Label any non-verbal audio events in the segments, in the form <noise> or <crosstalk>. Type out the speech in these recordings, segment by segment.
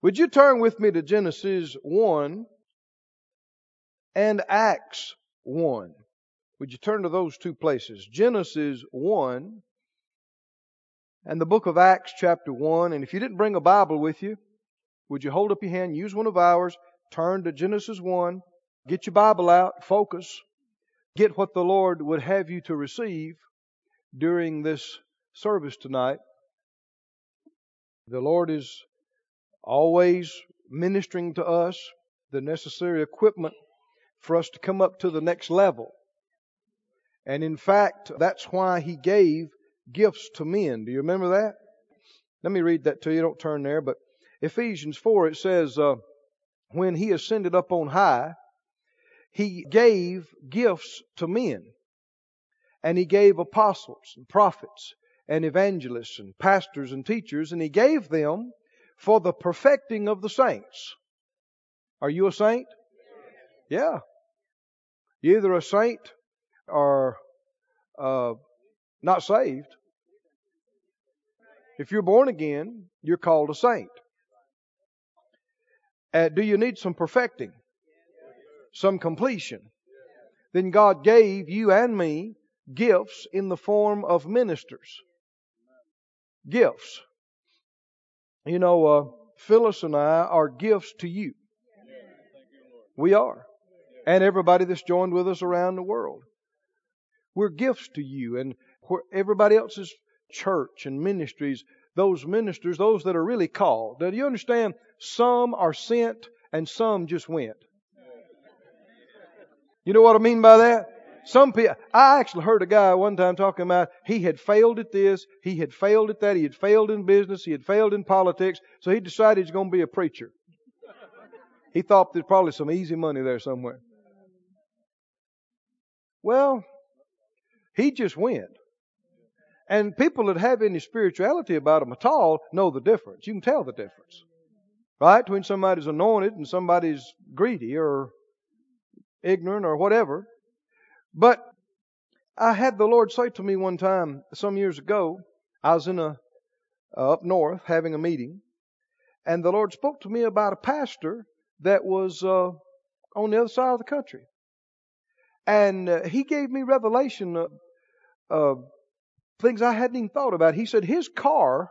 Would you turn with me to Genesis 1 and Acts 1? Would you turn to those two places? Genesis 1 and the book of Acts, chapter 1. And if you didn't bring a Bible with you, would you hold up your hand, use one of ours, turn to Genesis 1, get your Bible out, focus, get what the Lord would have you to receive during this service tonight. The Lord is always ministering to us the necessary equipment for us to come up to the next level. And in fact, that's why He gave gifts to men. Do you remember that? Let me read that to you. Don't turn there, but Ephesians 4, it says, uh, when He ascended up on high, He gave gifts to men. And He gave apostles and prophets and evangelists and pastors and teachers, and He gave them for the perfecting of the saints. Are you a saint? Yeah. You're either a saint or uh, not saved. If you're born again, you're called a saint. Uh, do you need some perfecting? Some completion? Then God gave you and me gifts in the form of ministers. Gifts. You know, uh, Phyllis and I are gifts to you. We are. And everybody that's joined with us around the world. We're gifts to you. And everybody else's church and ministries, those ministers, those that are really called. Now, do you understand? Some are sent and some just went. You know what I mean by that? Some people, I actually heard a guy one time talking about he had failed at this, he had failed at that, he had failed in business, he had failed in politics, so he decided he's going to be a preacher. He thought there's probably some easy money there somewhere. Well, he just went. And people that have any spirituality about them at all know the difference. You can tell the difference. Right? Between somebody's anointed and somebody's greedy or ignorant or whatever. But I had the Lord say to me one time, some years ago, I was in a, uh, up north having a meeting, and the Lord spoke to me about a pastor that was uh, on the other side of the country. And uh, he gave me revelation of, of, things I hadn't even thought about. He said his car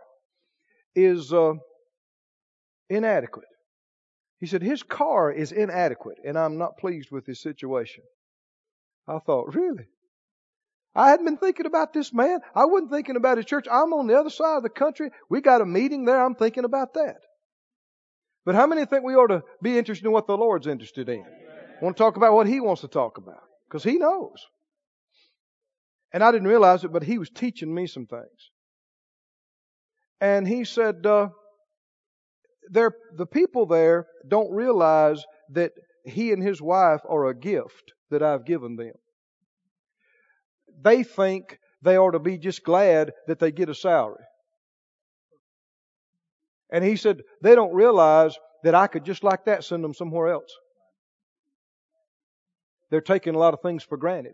is uh, inadequate. He said his car is inadequate, and I'm not pleased with his situation. I thought, really? I hadn't been thinking about this man. I wasn't thinking about his church. I'm on the other side of the country. We got a meeting there. I'm thinking about that. But how many think we ought to be interested in what the Lord's interested in? Want to talk about what He wants to talk about? Because He knows. And I didn't realize it, but He was teaching me some things. And He said, uh, the people there don't realize that He and His wife are a gift that I've given them. They think they ought to be just glad that they get a salary. And he said, they don't realize that I could just like that send them somewhere else. They're taking a lot of things for granted.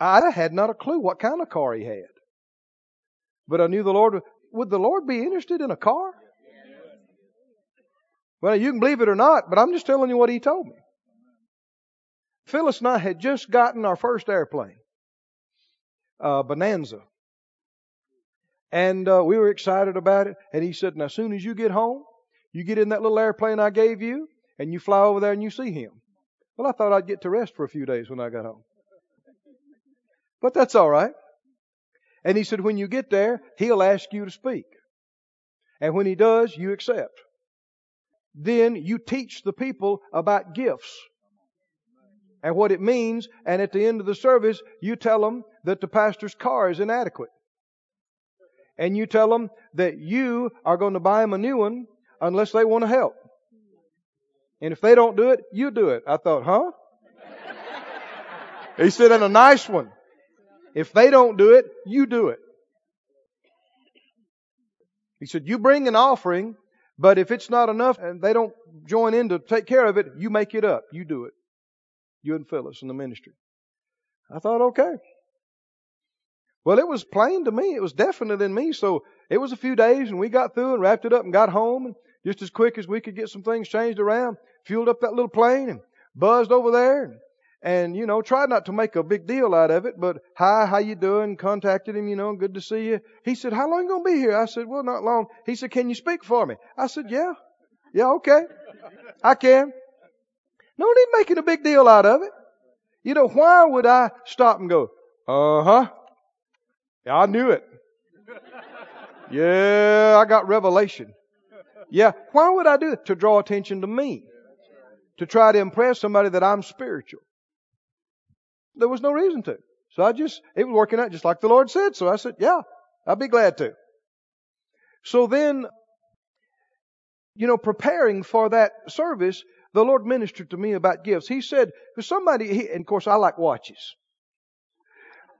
I had not a clue what kind of car he had. But I knew the Lord, would the Lord be interested in a car? Well, you can believe it or not, but I'm just telling you what he told me. Phyllis and I had just gotten our first airplane, uh, Bonanza. And uh, we were excited about it. And he said, Now, as soon as you get home, you get in that little airplane I gave you, and you fly over there and you see him. Well, I thought I'd get to rest for a few days when I got home. But that's all right. And he said, When you get there, he'll ask you to speak. And when he does, you accept. Then you teach the people about gifts and what it means. And at the end of the service, you tell them that the pastor's car is inadequate. And you tell them that you are going to buy them a new one unless they want to help. And if they don't do it, you do it. I thought, huh? he said, and a nice one. If they don't do it, you do it. He said, you bring an offering, but if it's not enough and they don't join in to take care of it, you make it up. You do it you and Phyllis in the ministry. I thought, okay. Well, it was plain to me. It was definite in me. So it was a few days and we got through and wrapped it up and got home and just as quick as we could get some things changed around, fueled up that little plane and buzzed over there and, and you know, tried not to make a big deal out of it, but hi, how you doing? Contacted him, you know, good to see you. He said, how long you gonna be here? I said, well, not long. He said, can you speak for me? I said, yeah. Yeah, okay. I can. No need making a big deal out of it. You know, why would I stop and go, uh huh? I knew it. <laughs> Yeah, I got revelation. Yeah, why would I do it? To draw attention to me. To try to impress somebody that I'm spiritual. There was no reason to. So I just, it was working out just like the Lord said. So I said, yeah, I'll be glad to. So then, you know, preparing for that service, the Lord ministered to me about gifts. He said, somebody, he, and of course I like watches.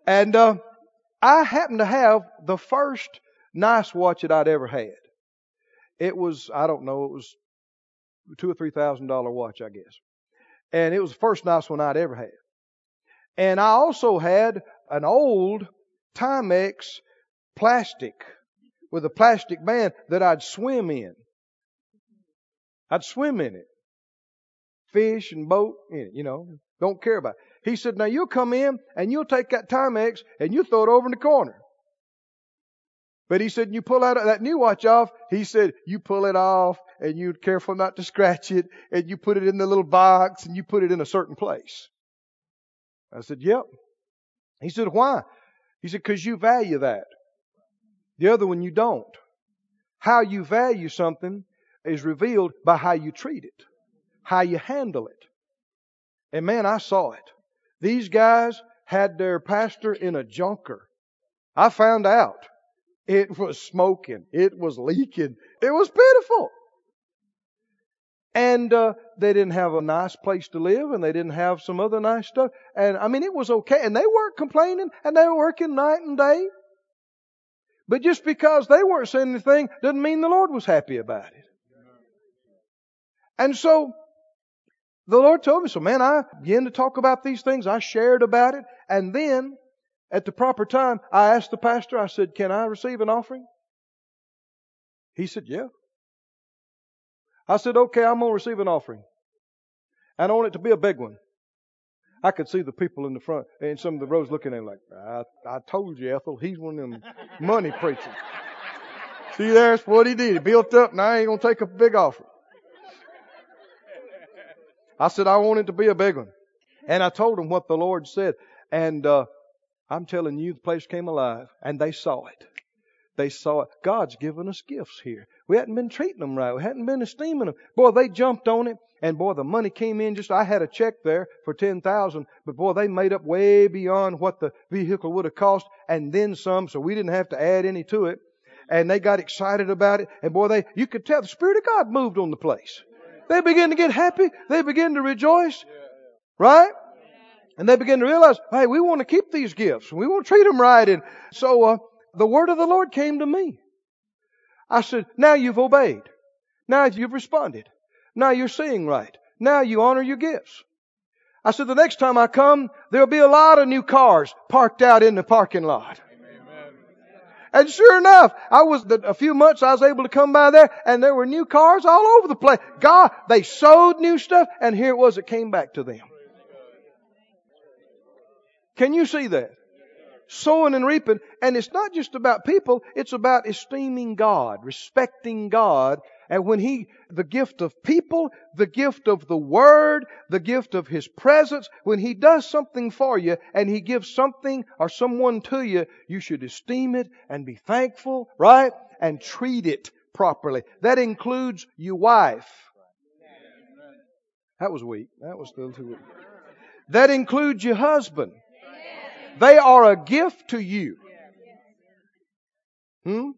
And, uh, I happened to have the first nice watch that I'd ever had. It was, I don't know, it was two or three thousand dollar watch, I guess. And it was the first nice one I'd ever had. And I also had an old Timex plastic with a plastic band that I'd swim in. I'd swim in it. Fish and boat in it, you know. Don't care about it. He said, now you'll come in and you'll take that Timex and you throw it over in the corner. But he said, you pull out that new watch off. He said, you pull it off and you're careful not to scratch it and you put it in the little box and you put it in a certain place. I said, yep. He said, why? He said, cause you value that. The other one you don't. How you value something is revealed by how you treat it, how you handle it. And man, I saw it. These guys had their pastor in a junker. I found out. It was smoking. It was leaking. It was pitiful. And uh, they didn't have a nice place to live, and they didn't have some other nice stuff. And I mean, it was okay. And they weren't complaining, and they were working night and day. But just because they weren't saying anything doesn't mean the Lord was happy about it. And so the Lord told me so. Man, I began to talk about these things. I shared about it, and then at the proper time, I asked the pastor, I said, Can I receive an offering? He said, Yeah. I said, Okay, I'm going to receive an offering. And I want it to be a big one. I could see the people in the front and some of the rows looking at him like, I, I told you, Ethel, he's one of them money preachers. <laughs> see, that's what he did. He built up, now I ain't going to take a big offering. I said, I want it to be a big one. And I told him what the Lord said. And uh, I'm telling you, the place came alive and they saw it. They saw it. God's given us gifts here. We hadn't been treating them right. We hadn't been esteeming them. Boy, they jumped on it and boy, the money came in just, I had a check there for 10,000, but boy, they made up way beyond what the vehicle would have cost and then some, so we didn't have to add any to it. And they got excited about it. And boy, they, you could tell the Spirit of God moved on the place. They begin to get happy. They begin to rejoice. Right? And they begin to realize, hey, we want to keep these gifts. We want to treat them right. And so uh, the word of the Lord came to me. I said, now you've obeyed. Now you've responded. Now you're seeing right. Now you honor your gifts. I said, the next time I come, there'll be a lot of new cars parked out in the parking lot. And sure enough, I was, a few months I was able to come by there and there were new cars all over the place. God, they sold new stuff and here it was, it came back to them. Can you see that? Sowing and reaping. And it's not just about people, it's about esteeming God, respecting God. And when He, the gift of people, the gift of the Word, the gift of His presence, when He does something for you and He gives something or someone to you, you should esteem it and be thankful, right? And treat it properly. That includes your wife. That was weak. That was still too weak. That includes your husband. They are a gift to you. Hmm?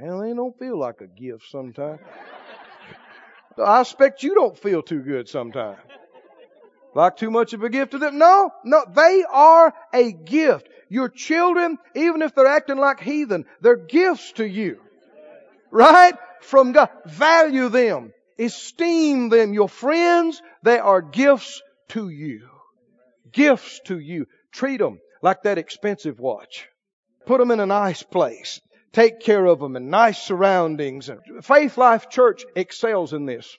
Well, they don't feel like a gift sometimes. I expect you don't feel too good sometimes. Like too much of a gift to them. No, no, they are a gift. Your children, even if they're acting like heathen, they're gifts to you. Right? From God. Value them. Esteem them. Your friends, they are gifts to you. Gifts to you. Treat them like that expensive watch. Put them in a nice place. Take care of them and nice surroundings. Faith Life Church excels in this.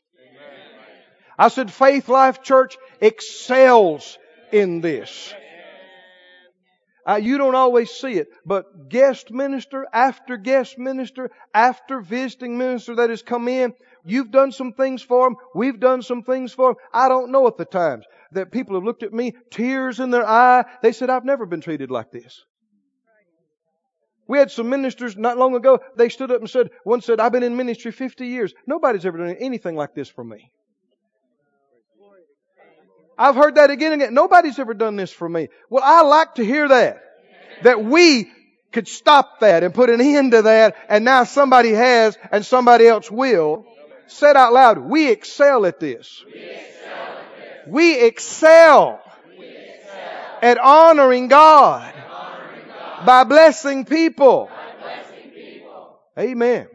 I said Faith Life Church excels in this. Uh, you don't always see it, but guest minister after guest minister after visiting minister that has come in, you've done some things for them. We've done some things for them. I don't know at the times that people have looked at me, tears in their eye. They said, I've never been treated like this. We had some ministers not long ago, they stood up and said, one said, I've been in ministry 50 years. Nobody's ever done anything like this for me. I've heard that again and again. Nobody's ever done this for me. Well, I like to hear that. That we could stop that and put an end to that and now somebody has and somebody else will. Said out loud, we excel at this. We excel, at honoring God, by, blessing people. Amen.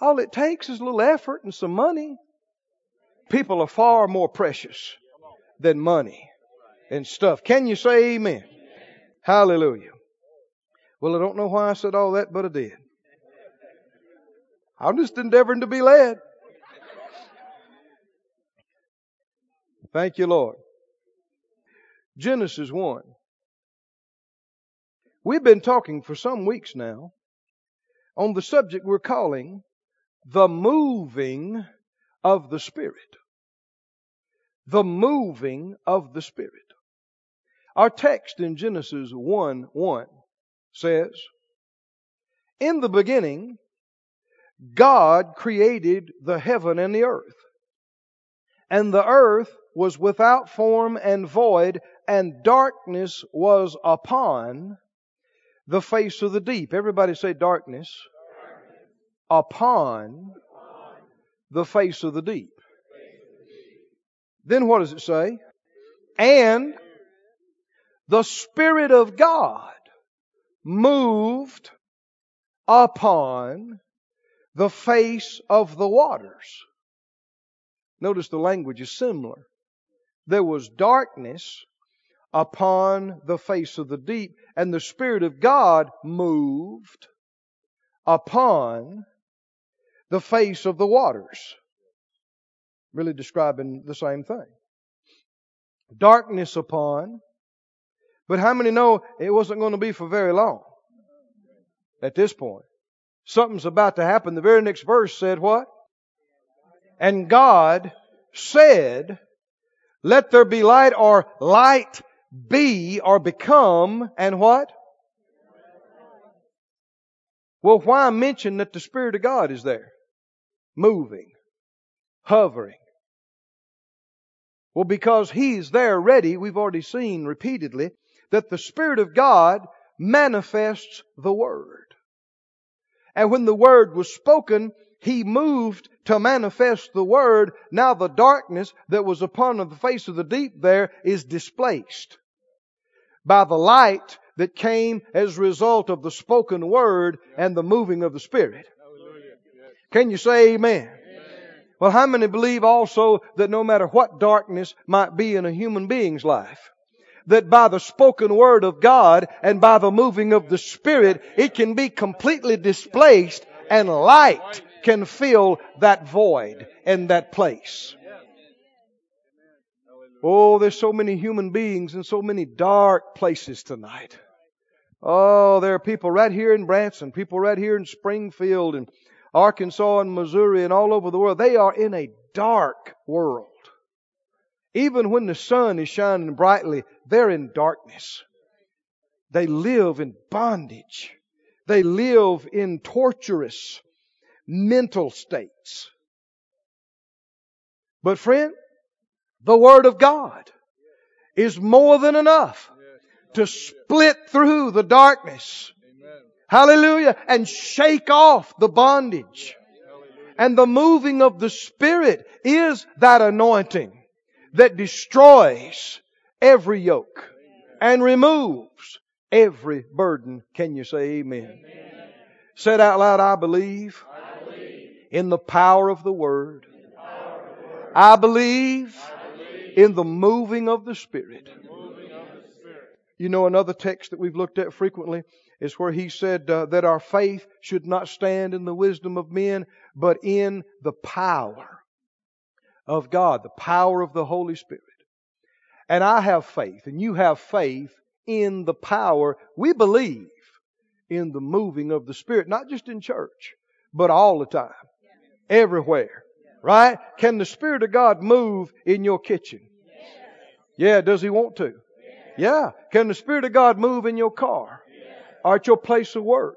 All it takes is a little effort and some money. People are far more precious than money and stuff. Can you say amen? Hallelujah. Well, I don't know why I said all that, but I did. I'm just endeavoring to be led. Thank you, Lord. Genesis 1. We've been talking for some weeks now on the subject we're calling the moving of the Spirit. The moving of the Spirit. Our text in Genesis 1 1 says, In the beginning, God created the heaven and the earth. And the earth was without form and void, and darkness was upon the face of the deep. Everybody say darkness. darkness. Upon the face of the deep. Then what does it say? And the Spirit of God moved upon the face of the waters. Notice the language is similar. There was darkness upon the face of the deep, and the Spirit of God moved upon the face of the waters. Really describing the same thing. Darkness upon, but how many know it wasn't going to be for very long at this point? Something's about to happen. The very next verse said what? And God said, let there be light or light be or become and what? Well, why mention that the Spirit of God is there? Moving, hovering. Well, because He's there ready, we've already seen repeatedly that the Spirit of God manifests the Word. And when the Word was spoken, He moved to manifest the Word. Now the darkness that was upon the face of the deep there is displaced by the light that came as a result of the spoken Word and the moving of the Spirit. Can you say amen? Well, how many believe also that no matter what darkness might be in a human being's life, that by the spoken word of God and by the moving of the Spirit, it can be completely displaced and light can fill that void in that place. Oh, there's so many human beings in so many dark places tonight. Oh, there are people right here in Branson, people right here in Springfield and Arkansas and Missouri and all over the world. They are in a dark world. Even when the sun is shining brightly, they're in darkness. They live in bondage. They live in torturous mental states. But friend, the Word of God is more than enough to split through the darkness. Hallelujah. And shake off the bondage. And the moving of the Spirit is that anointing that destroys every yoke and removes every burden. Can you say amen? amen. Said out loud, I believe, I believe in the power of the Word. I, believe I believe in the moving of the Spirit. You know, another text that we've looked at frequently is where he said uh, that our faith should not stand in the wisdom of men, but in the power of God, the power of the Holy Spirit. And I have faith, and you have faith in the power. We believe in the moving of the Spirit, not just in church, but all the time, everywhere. Right? Can the Spirit of God move in your kitchen? Yeah, does He want to? Yeah. Can the Spirit of God move in your car? Or at your place of work?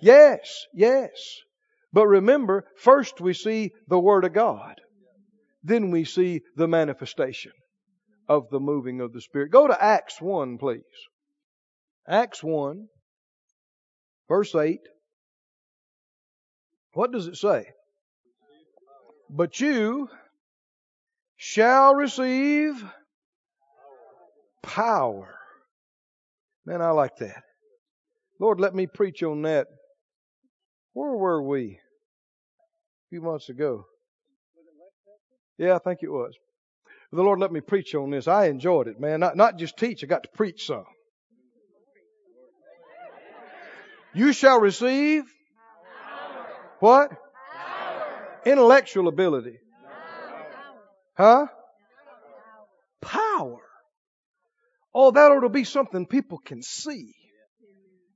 Yes, yes. But remember, first we see the Word of God. Then we see the manifestation of the moving of the Spirit. Go to Acts 1, please. Acts 1, verse 8. What does it say? But you shall receive power. Man, I like that. Lord, let me preach on that. Where were we a few months ago? Yeah, I think it was. The Lord let me preach on this. I enjoyed it, man. Not, not just teach, I got to preach some. You shall receive what? Intellectual ability. Huh? Power. Oh, that ought to be something people can see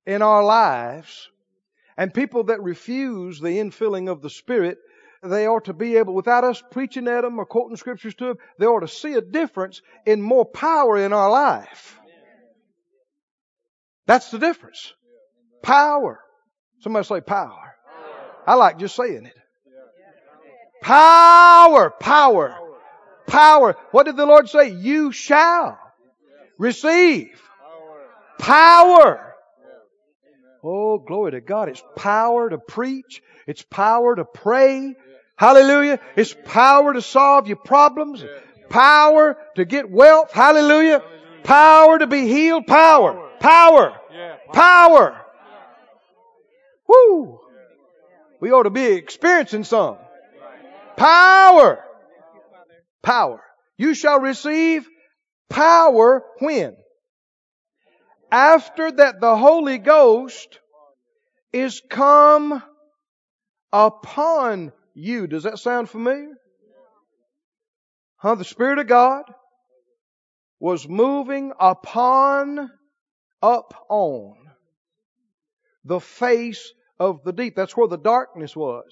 in our lives. And people that refuse the infilling of the Spirit, they ought to be able, without us preaching at them or quoting scriptures to them, they ought to see a difference in more power in our life. That's the difference. Power. Somebody say power. I like just saying it. Power, power, power. What did the Lord say? You shall receive power. Oh, glory to God. It's power to preach. It's power to pray. Hallelujah. It's power to solve your problems. Power to get wealth. Hallelujah. Power to be healed. Power. Power. Power. Woo. We ought to be experiencing some. Power. Power. You shall receive power when? After that the Holy Ghost is come upon you. Does that sound familiar? Huh? The Spirit of God was moving upon, up on the face of the deep. That's where the darkness was,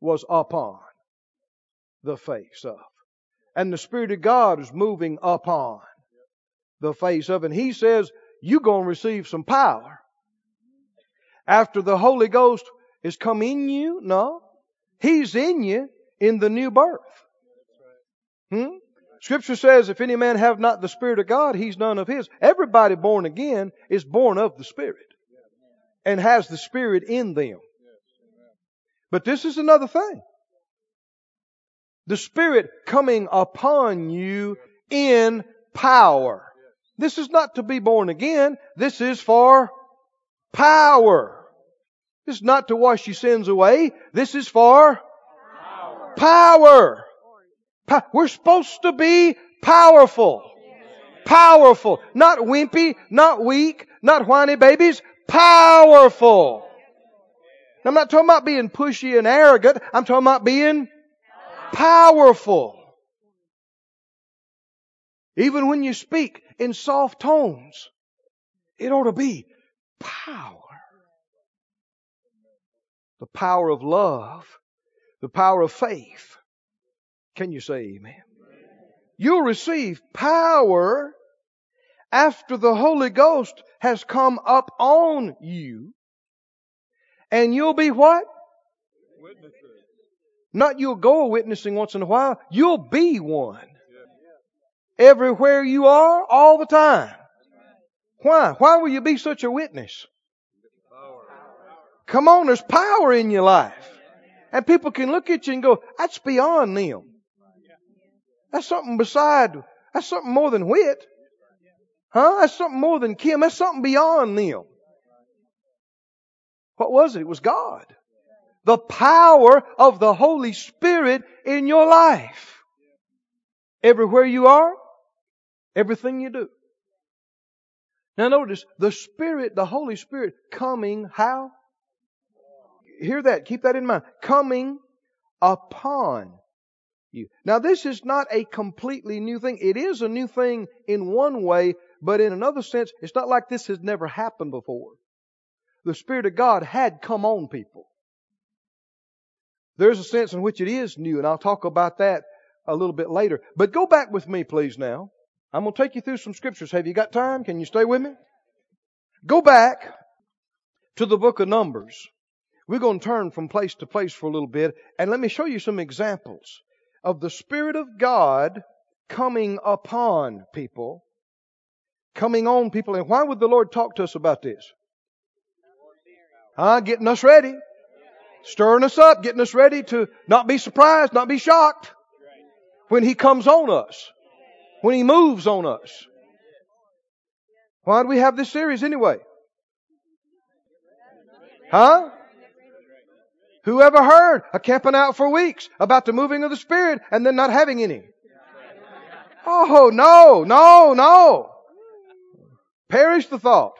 was upon the face of. And the Spirit of God is moving upon the face of. And He says, you're going to receive some power. After the Holy Ghost is come in you? No. He's in you in the new birth. Hmm? Scripture says, if any man have not the Spirit of God, he's none of his. Everybody born again is born of the Spirit and has the Spirit in them. But this is another thing. The Spirit coming upon you in power. This is not to be born again. This is for power. This is not to wash your sins away. This is for power. power. We're supposed to be powerful. Powerful. Not wimpy, not weak, not whiny babies. Powerful. I'm not talking about being pushy and arrogant. I'm talking about being powerful. Even when you speak in soft tones, it ought to be power. The power of love, the power of faith. Can you say amen? You'll receive power after the Holy Ghost has come up on you. And you'll be what? Witnesses. Not you'll go witnessing once in a while. You'll be one. Everywhere you are, all the time. Why? Why will you be such a witness? Come on, there's power in your life. And people can look at you and go, that's beyond them. That's something beside, that's something more than wit. Huh? That's something more than Kim. That's something beyond them. What was it? It was God. The power of the Holy Spirit in your life. Everywhere you are, everything you do. Now notice the Spirit, the Holy Spirit coming how? Hear that. Keep that in mind. Coming upon you. Now this is not a completely new thing. It is a new thing in one way, but in another sense, it's not like this has never happened before. The Spirit of God had come on people. There's a sense in which it is new, and I'll talk about that a little bit later. But go back with me, please, now. I'm going to take you through some scriptures. Have you got time? Can you stay with me? Go back to the book of Numbers. We're going to turn from place to place for a little bit, and let me show you some examples of the Spirit of God coming upon people, coming on people. And why would the Lord talk to us about this? Huh? Getting us ready. Stirring us up, getting us ready to not be surprised, not be shocked when He comes on us, when He moves on us. Why do we have this series anyway? Huh? Who ever heard of camping out for weeks about the moving of the Spirit and then not having any? Oh, no, no, no. Perish the thought.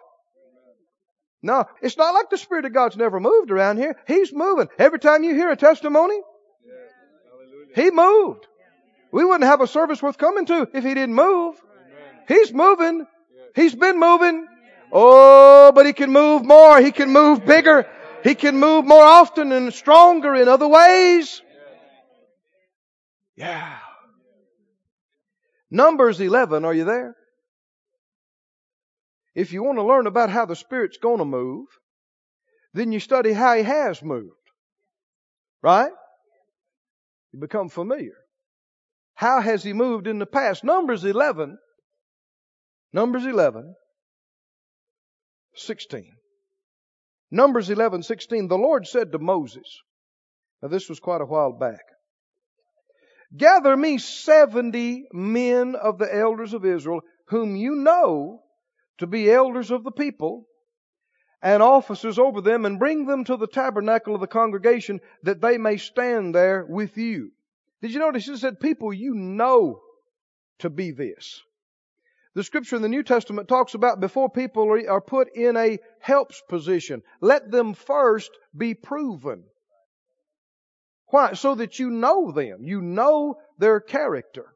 No, it's not like the Spirit of God's never moved around here. He's moving. Every time you hear a testimony, He moved. We wouldn't have a service worth coming to if He didn't move. He's moving. He's been moving. Oh, but He can move more. He can move bigger. He can move more often and stronger in other ways. Yeah. Numbers 11, are you there? If you want to learn about how the Spirit's going to move, then you study how He has moved. Right? You become familiar. How has He moved in the past? Numbers 11, Numbers 11, 16. Numbers 11, 16, the Lord said to Moses, now this was quite a while back, gather me 70 men of the elders of Israel whom you know to be elders of the people and officers over them and bring them to the tabernacle of the congregation that they may stand there with you. Did you notice it said people you know to be this? The scripture in the New Testament talks about before people are put in a helps position, let them first be proven. Why? So that you know them. You know their character.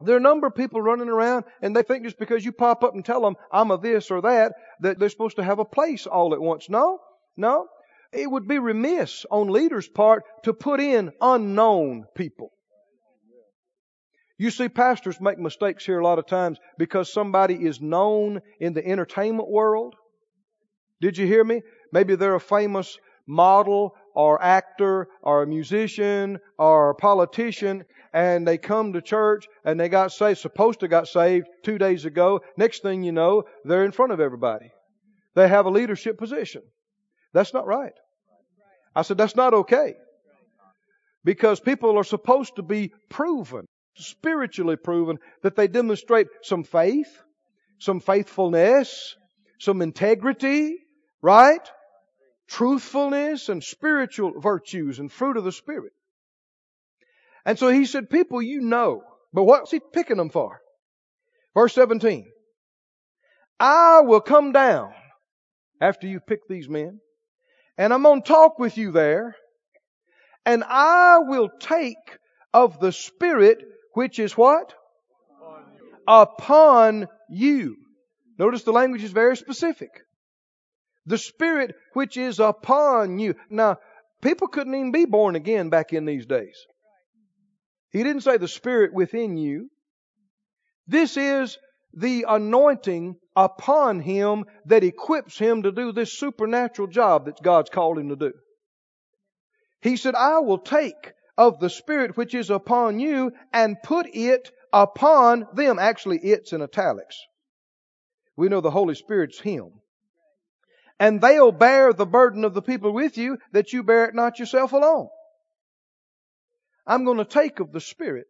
There are a number of people running around and they think just because you pop up and tell them I'm a this or that, that they're supposed to have a place all at once. No, no. It would be remiss on leaders' part to put in unknown people. You see pastors make mistakes here a lot of times because somebody is known in the entertainment world. Did you hear me? Maybe they're a famous model or actor or a musician or a politician and they come to church and they got saved, supposed to got saved two days ago. Next thing you know, they're in front of everybody. They have a leadership position. That's not right. I said, that's not okay. Because people are supposed to be proven spiritually proven that they demonstrate some faith, some faithfulness, some integrity, right? Truthfulness and spiritual virtues and fruit of the Spirit. And so he said, people you know, but what's he picking them for? Verse 17. I will come down after you pick these men and I'm going to talk with you there and I will take of the Spirit which is what? Upon you. Notice the language is very specific. The Spirit which is upon you. Now, people couldn't even be born again back in these days. He didn't say the Spirit within you. This is the anointing upon him that equips him to do this supernatural job that God's called him to do. He said, I will take of the Spirit which is upon you and put it upon them. Actually, it's in italics. We know the Holy Spirit's Him. And they'll bear the burden of the people with you that you bear it not yourself alone. I'm going to take of the Spirit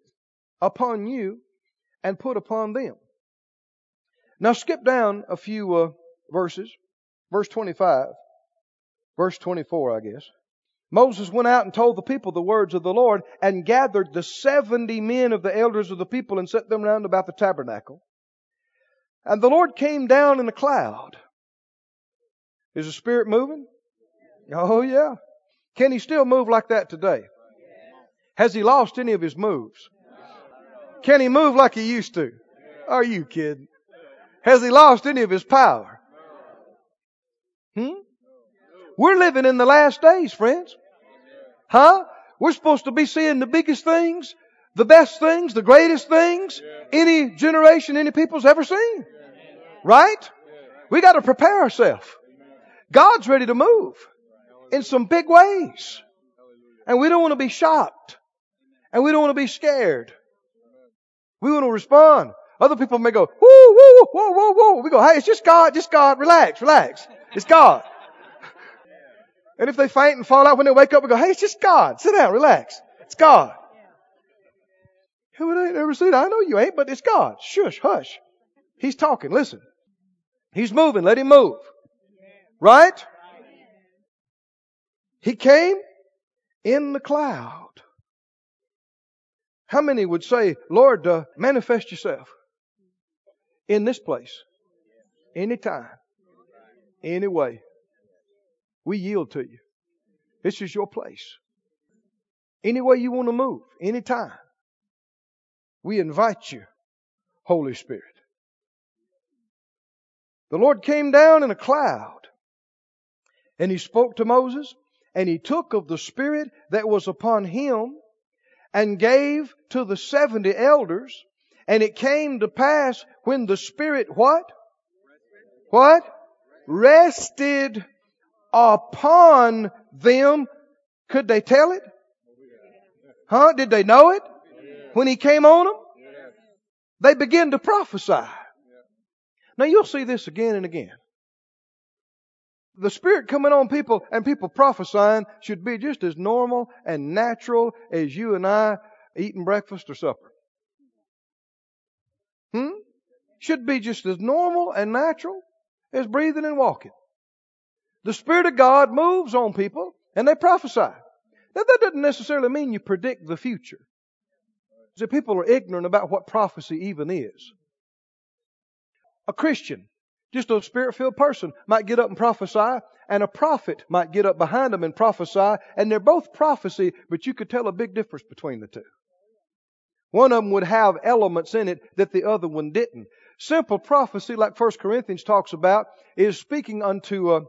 upon you and put upon them. Now skip down a few uh, verses. Verse 25. Verse 24, I guess. Moses went out and told the people the words of the Lord and gathered the 70 men of the elders of the people and set them round about the tabernacle. And the Lord came down in a cloud. Is the Spirit moving? Oh, yeah. Can He still move like that today? Has He lost any of His moves? Can He move like He used to? Are you kidding? Has He lost any of His power? Hmm? We're living in the last days, friends. Huh? We're supposed to be seeing the biggest things, the best things, the greatest things any generation, any people's ever seen. Right? We got to prepare ourselves. God's ready to move in some big ways. And we don't want to be shocked. And we don't want to be scared. We want to respond. Other people may go, whoo, whoo, whoa, whoa, whoa. We go, hey, it's just God, just God, relax, relax. It's God. <laughs> And if they faint and fall out when they wake up, we go, hey, it's just God. Sit down, relax. It's God. Who ain't ever seen it? I know you ain't, but it's God. Shush, hush. He's talking. Listen. He's moving. Let him move. Right? He came in the cloud. How many would say, Lord, uh, manifest yourself in this place, anytime, any way? We yield to you. This is your place. Any way you want to move, anytime. We invite you, Holy Spirit. The Lord came down in a cloud and he spoke to Moses and he took of the Spirit that was upon him and gave to the seventy elders. And it came to pass when the Spirit what? What? Rested upon them. Could they tell it? Huh? Did they know it? When he came on them? They began to prophesy. Now you'll see this again and again. The Spirit coming on people and people prophesying should be just as normal and natural as you and I eating breakfast or supper. Hmm? Should be just as normal and natural as breathing and walking. The Spirit of God moves on people and they prophesy. Now that doesn't necessarily mean you predict the future. See, people are ignorant about what prophecy even is. A Christian, just a spirit filled person, might get up and prophesy, and a prophet might get up behind them and prophesy, and they're both prophecy, but you could tell a big difference between the two. One of them would have elements in it that the other one didn't. Simple prophecy, like 1 Corinthians talks about, is speaking unto uh,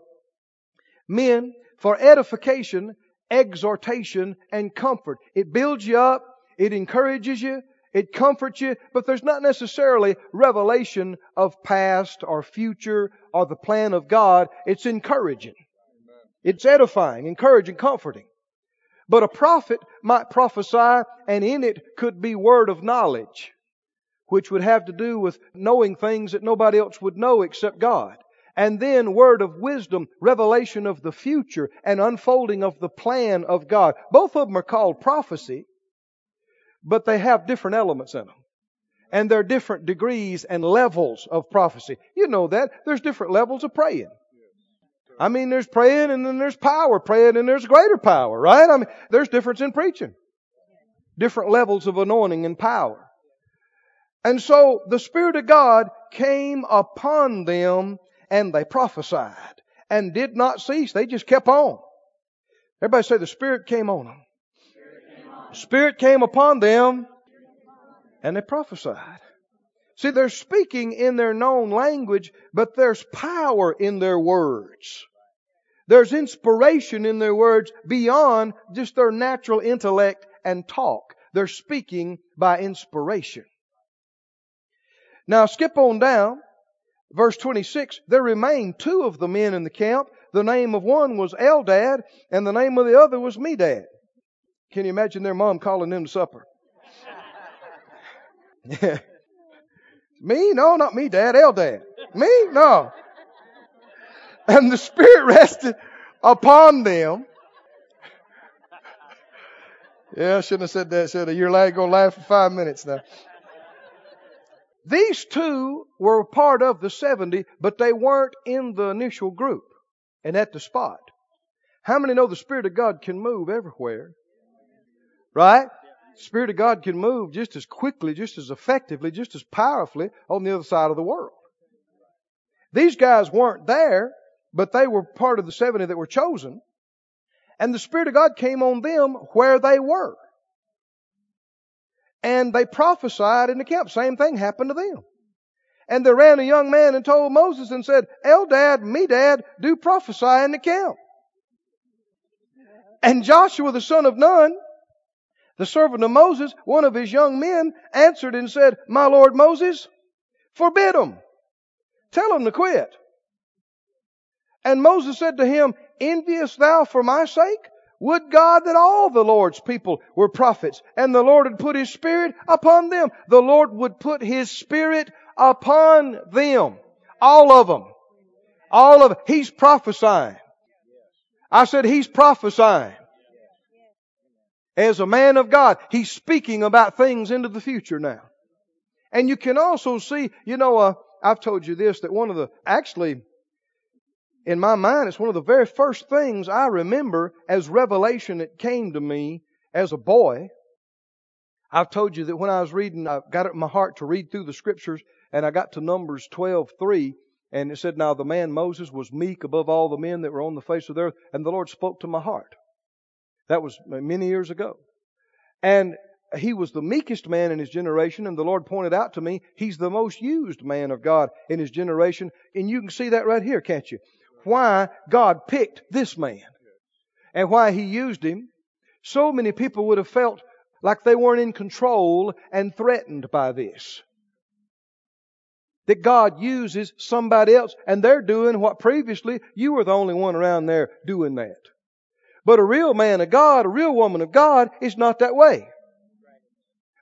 men for edification, exhortation, and comfort. It builds you up, it encourages you, it comforts you, but there's not necessarily revelation of past or future or the plan of God. It's encouraging. It's edifying, encouraging, comforting. But a prophet might prophesy and in it could be word of knowledge, which would have to do with knowing things that nobody else would know except God. And then word of wisdom, revelation of the future and unfolding of the plan of God. Both of them are called prophecy, but they have different elements in them. And there are different degrees and levels of prophecy. You know that. There's different levels of praying. I mean, there's praying and then there's power. Praying and there's greater power, right? I mean, there's difference in preaching. Different levels of anointing and power. And so the Spirit of God came upon them and they prophesied and did not cease. They just kept on. Everybody say the Spirit came on them. Spirit came upon them and they prophesied. See, they're speaking in their known language, but there's power in their words. There's inspiration in their words beyond just their natural intellect and talk. They're speaking by inspiration. Now skip on down. Verse 26, there remained two of the men in the camp. The name of one was Eldad and the name of the other was Medad. Can you imagine their mom calling them to supper? <laughs> me? No, not me, Dad. El Dad. Me? No. And the Spirit <laughs> rested upon them. Yeah, I shouldn't have said that. Said you're gonna laugh for five minutes now. These two were part of the 70, but they weren't in the initial group and at the spot. How many know the Spirit of God can move everywhere? Right? Spirit of God can move just as quickly, just as effectively, just as powerfully on the other side of the world. These guys weren't there, but they were part of the 70 that were chosen. And the Spirit of God came on them where they were. And they prophesied in the camp. Same thing happened to them. And there ran a young man and told Moses and said, Eldad, Medad, do prophesy in the camp. And Joshua the son of Nun, the servant of Moses, one of his young men, answered and said, My Lord Moses, forbid them. Tell them to quit. And Moses said to him, Envious thou for my sake? Would God that all the Lord's people were prophets and the Lord had put His Spirit upon them. The Lord would put His Spirit upon them. All of them. All of. He's prophesying. I said He's prophesying. As a man of God, He's speaking about things into the future now. And you can also see, you know, uh, I've told you this, that one of the, actually, in my mind, it's one of the very first things I remember as revelation that came to me as a boy. I've told you that when I was reading, I got it in my heart to read through the scriptures, and I got to Numbers 12:3, and it said, Now the man Moses was meek above all the men that were on the face of the earth, and the Lord spoke to my heart. That was many years ago. And he was the meekest man in his generation, and the Lord pointed out to me, he's the most used man of God in his generation. And you can see that right here, can't you? why God picked this man and why he used him, so many people would have felt like they weren't in control and threatened by this. That God uses somebody else and they're doing what previously you were the only one around there doing that. But a real man of God, a real woman of God is not that way.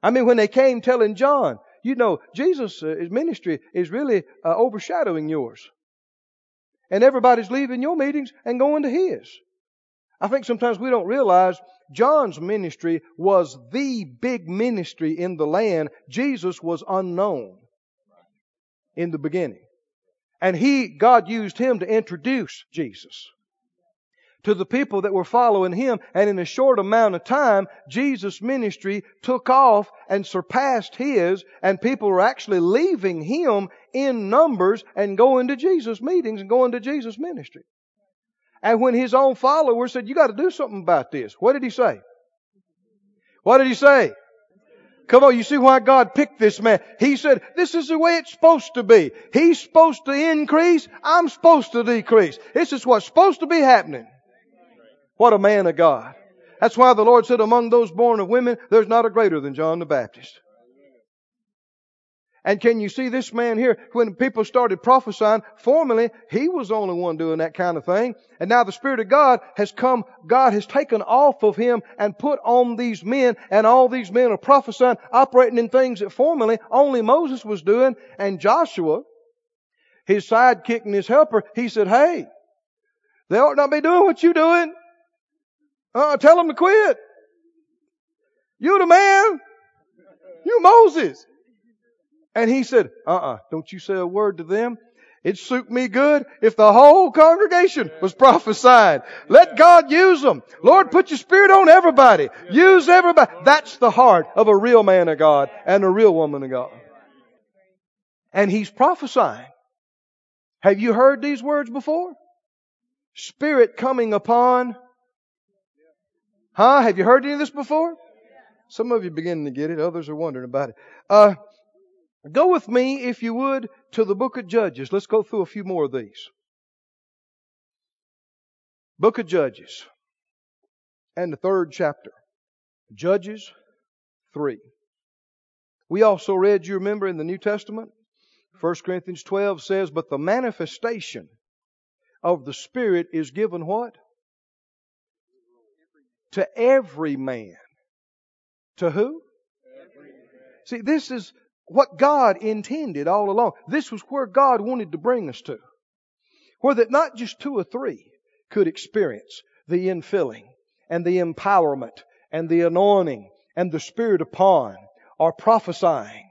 I mean, when they came telling John, you know, Jesus' uh, ministry is really uh, overshadowing yours. And everybody's leaving your meetings and going to his. I think sometimes we don't realize John's ministry was the big ministry in the land. Jesus was unknown in the beginning. And he, God used him to introduce Jesus to the people that were following him. And in a short amount of time, Jesus' ministry took off and surpassed his, and people were actually leaving him in numbers and going to Jesus meetings and going to Jesus ministry. And when his own followers said, You got to do something about this, what did he say? What did he say? Come on, you see why God picked this man. He said, this is the way it's supposed to be. He's supposed to increase. I'm supposed to decrease. This is what's supposed to be happening. What a man of God. That's why the Lord said, among those born of women, there's not a greater than John the Baptist. And can you see this man here? When people started prophesying, formerly, he was the only one doing that kind of thing. And now the Spirit of God has come, God has taken off of him and put on these men, and all these men are prophesying, operating in things that formerly only Moses was doing. And Joshua, his sidekick and his helper, he said, hey, they ought not be doing what you're doing. Uh, tell them to quit. You the man. You Moses. And he said, uh-uh, don't you say a word to them. It'd suit me good if the whole congregation was prophesying. Let God use them. Lord, put your spirit on everybody. Use everybody. That's the heart of a real man of God and a real woman of God. And he's prophesying. Have you heard these words before? Spirit coming upon Huh? Have you heard any of this before? Some of you beginning to get it. Others are wondering about it. Uh, go with me, if you would, to the book of Judges. Let's go through a few more of these. Book of Judges. And the third chapter. Judges 3. We also read, you remember, in the New Testament, 1 Corinthians 12 says, But the manifestation of the Spirit is given what? To every man. To who? See, this is what God intended all along. This was where God wanted to bring us to. Where that not just two or three could experience the infilling and the empowerment and the anointing and the Spirit upon or prophesying.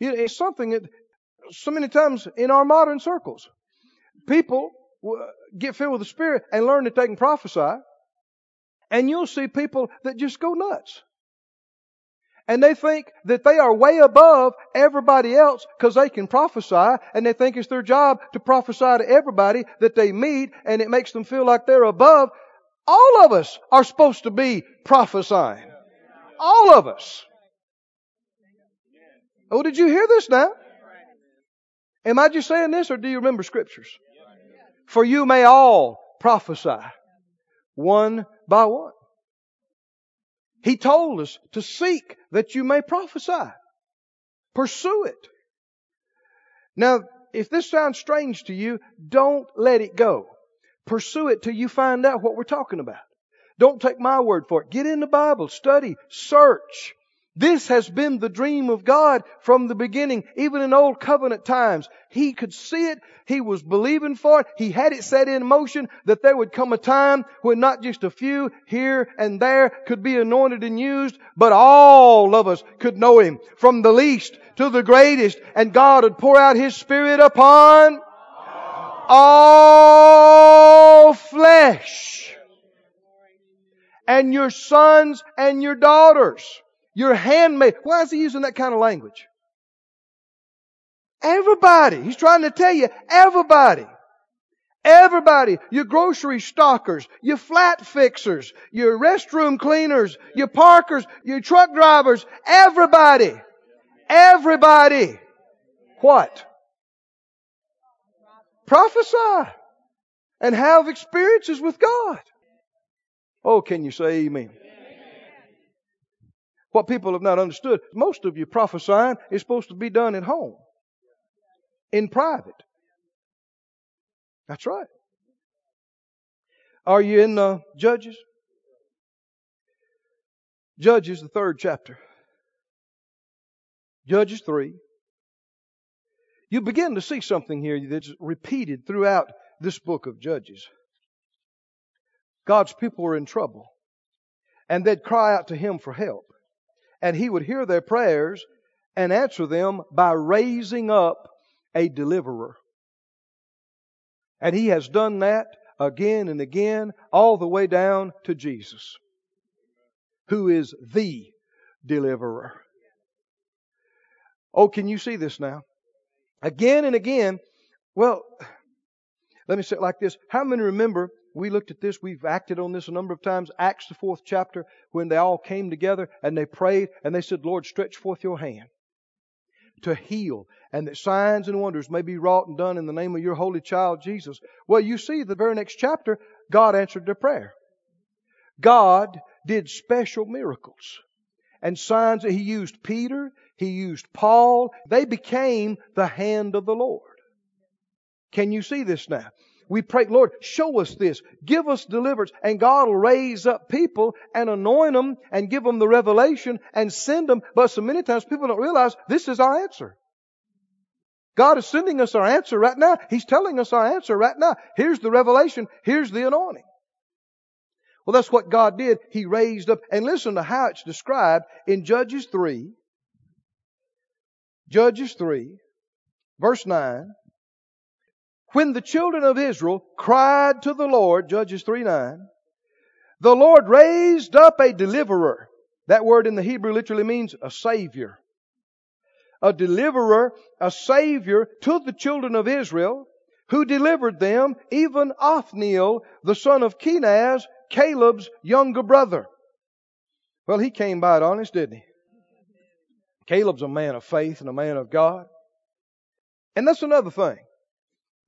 It's something that so many times in our modern circles, people get filled with the Spirit and learn that they can prophesy, and you'll see people that just go nuts. And they think that they are way above everybody else because they can prophesy and they think it's their job to prophesy to everybody that they meet and it makes them feel like they're above. All of us are supposed to be prophesying. All of us. Oh, did you hear this now? Am I just saying this or do you remember scriptures? For you may all prophesy one by what? He told us to seek that you may prophesy. Pursue it. Now, if this sounds strange to you, don't let it go. Pursue it till you find out what we're talking about. Don't take my word for it. Get in the Bible, study, search. This has been the dream of God from the beginning, even in old covenant times. He could see it. He was believing for it. He had it set in motion that there would come a time when not just a few here and there could be anointed and used, but all of us could know Him from the least to the greatest and God would pour out His Spirit upon all flesh and your sons and your daughters your handmaid. Why is he using that kind of language? Everybody. He's trying to tell you, everybody. Everybody, your grocery stockers, your flat fixers, your restroom cleaners, your parkers, your truck drivers, everybody. Everybody. What? Prophesy and have experiences with God. Oh, can you say amen? What people have not understood, most of you prophesying is supposed to be done at home, in private. That's right. Are you in uh, Judges? Judges, the third chapter. Judges 3. You begin to see something here that's repeated throughout this book of Judges. God's people were in trouble, and they'd cry out to Him for help and he would hear their prayers and answer them by raising up a deliverer. And he has done that again and again, all the way down to Jesus, who is the deliverer. Oh, can you see this now? Again and again, well, let me say it like this. How many remember we looked at this. We've acted on this a number of times. Acts, the fourth chapter, when they all came together and they prayed and they said, Lord, stretch forth your hand to heal and that signs and wonders may be wrought and done in the name of your holy child Jesus. Well, you see, the very next chapter, God answered their prayer. God did special miracles and signs that He used Peter, He used Paul. They became the hand of the Lord. Can you see this now? We pray, Lord, show us this. Give us deliverance. And God will raise up people and anoint them and give them the revelation and send them. But so many times people don't realize this is our answer. God is sending us our answer right now. He's telling us our answer right now. Here's the revelation. Here's the anointing. Well, that's what God did. He raised up. And listen to how it's described in Judges 3. Judges 3, verse 9. When the children of Israel cried to the Lord, Judges 3 9, the Lord raised up a deliverer. That word in the Hebrew literally means a savior. A deliverer, a savior to the children of Israel, who delivered them, even Othniel, the son of Kenaz, Caleb's younger brother. Well, he came by it honest, didn't he? Caleb's a man of faith and a man of God. And that's another thing.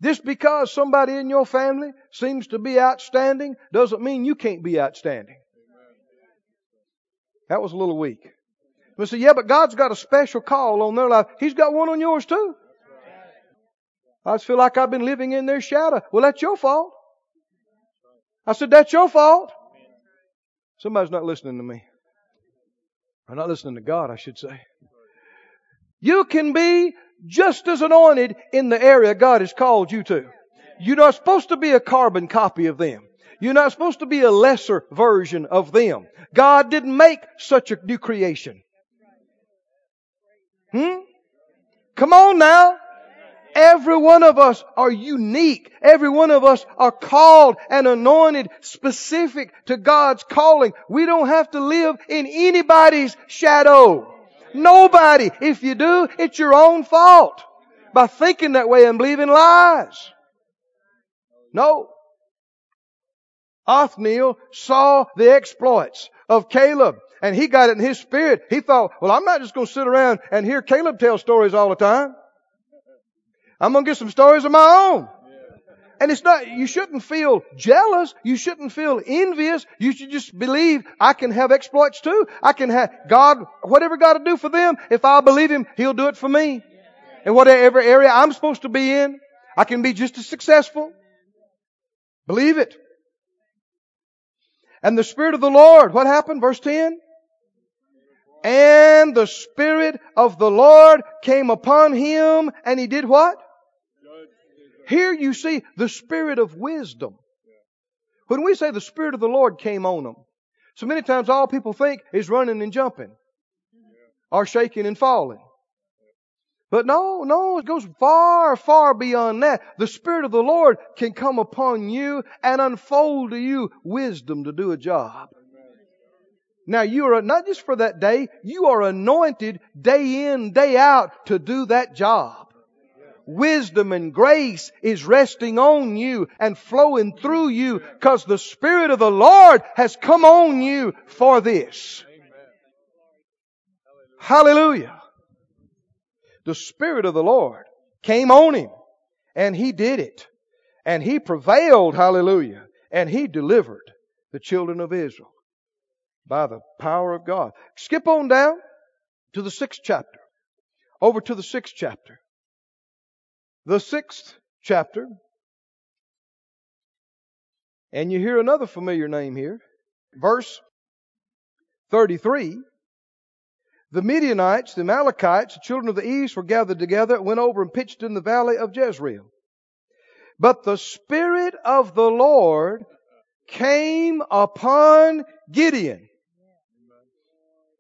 Just because somebody in your family seems to be outstanding doesn't mean you can't be outstanding. That was a little weak. But say, yeah, but God's got a special call on their life. He's got one on yours too. I just feel like I've been living in their shadow. Well, that's your fault. I said, that's your fault. Somebody's not listening to me. Or not listening to God, I should say. You can be just as anointed in the area God has called you to. You're not supposed to be a carbon copy of them. You're not supposed to be a lesser version of them. God didn't make such a new creation. Hmm? Come on now. Every one of us are unique. Every one of us are called and anointed specific to God's calling. We don't have to live in anybody's shadow. Nobody. If you do, it's your own fault by thinking that way and believing lies. No. Othniel saw the exploits of Caleb and he got it in his spirit. He thought, well, I'm not just going to sit around and hear Caleb tell stories all the time. I'm going to get some stories of my own. And it's not, you shouldn't feel jealous. You shouldn't feel envious. You should just believe I can have exploits too. I can have God, whatever God will do for them, if I believe Him, He'll do it for me. In whatever area I'm supposed to be in, I can be just as successful. Believe it. And the Spirit of the Lord, what happened? Verse 10? And the Spirit of the Lord came upon him and he did what? Here you see the Spirit of wisdom. When we say the Spirit of the Lord came on them, so many times all people think is running and jumping or shaking and falling. But no, no, it goes far, far beyond that. The Spirit of the Lord can come upon you and unfold to you wisdom to do a job. Now you are not just for that day, you are anointed day in, day out to do that job. Wisdom and grace is resting on you and flowing through you because the Spirit of the Lord has come on you for this. Hallelujah. The Spirit of the Lord came on him and he did it. And he prevailed, hallelujah, and he delivered the children of Israel by the power of God. Skip on down to the sixth chapter. Over to the sixth chapter. The sixth chapter. And you hear another familiar name here. Verse 33. The Midianites, the Amalekites, the children of the east were gathered together, went over and pitched in the valley of Jezreel. But the Spirit of the Lord came upon Gideon.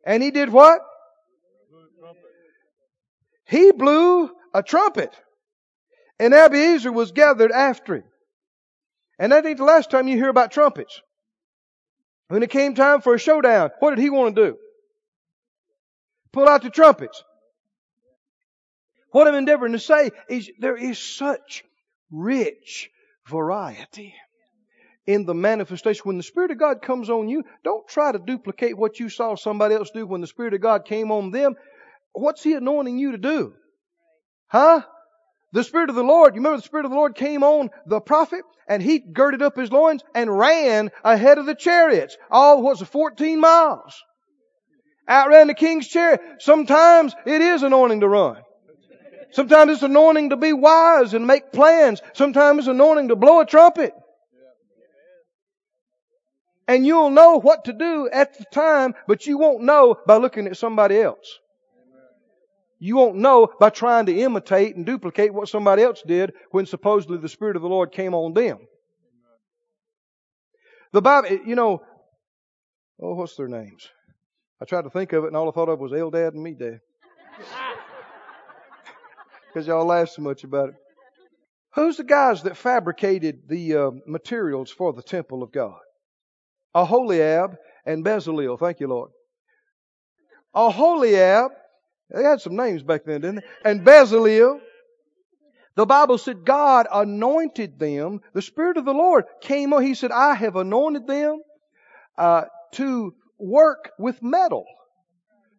And he did what? He blew a trumpet. And Abiezer was gathered after him. And that ain't the last time you hear about trumpets. When it came time for a showdown, what did he want to do? Pull out the trumpets. What I'm endeavoring to say is there is such rich variety in the manifestation. When the Spirit of God comes on you, don't try to duplicate what you saw somebody else do when the Spirit of God came on them. What's He anointing you to do? Huh? The Spirit of the Lord, you remember the Spirit of the Lord came on the prophet and he girded up his loins and ran ahead of the chariots. All, it, 14 miles? Outran the king's chariot. Sometimes it is anointing to run. Sometimes it's anointing to be wise and make plans. Sometimes it's anointing to blow a trumpet. And you'll know what to do at the time, but you won't know by looking at somebody else. You won't know by trying to imitate and duplicate what somebody else did when supposedly the Spirit of the Lord came on them. The Bible, you know, oh, what's their names? I tried to think of it and all I thought of was Eldad and Medad. Because <laughs> y'all laugh so much about it. Who's the guys that fabricated the uh, materials for the temple of God? Aholiab, and Bezalel. Thank you, Lord. Aholiab, they had some names back then, didn't they? And Bezalel. The Bible said God anointed them. The Spirit of the Lord came on. He said, I have anointed them uh, to work with metal,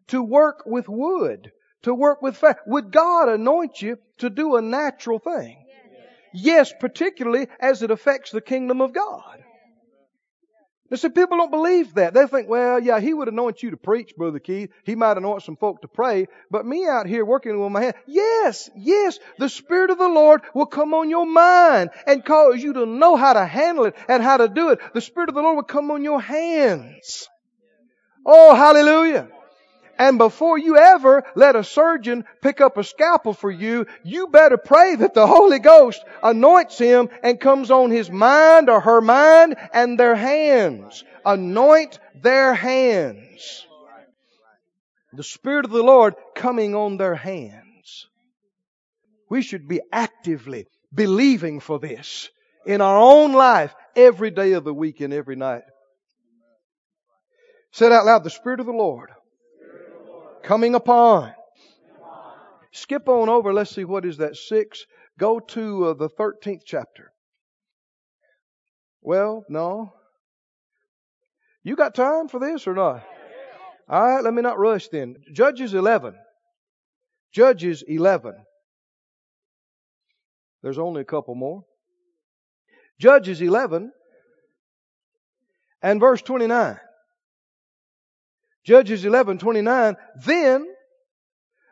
to work with wood, to work with fire. Would God anoint you to do a natural thing? Yes, particularly as it affects the kingdom of God. Now, see, people don't believe that. They think, well, yeah, he would anoint you to preach, Brother Keith. He might anoint some folk to pray. But me out here working with my hand, yes, yes, the Spirit of the Lord will come on your mind and cause you to know how to handle it and how to do it. The Spirit of the Lord will come on your hands. Oh, hallelujah. And before you ever let a surgeon pick up a scalpel for you, you better pray that the Holy Ghost anoints him and comes on his mind or her mind and their hands. Anoint their hands. The Spirit of the Lord coming on their hands. we should be actively believing for this in our own life every day of the week and every night. Said out loud, the Spirit of the Lord coming upon. Skip on over. Let's see what is that six. Go to uh, the 13th chapter. Well, no. You got time for this or not? All right, let me not rush then. Judges 11. Judges 11. There's only a couple more. Judges 11 and verse 29. Judges 11, 29. Then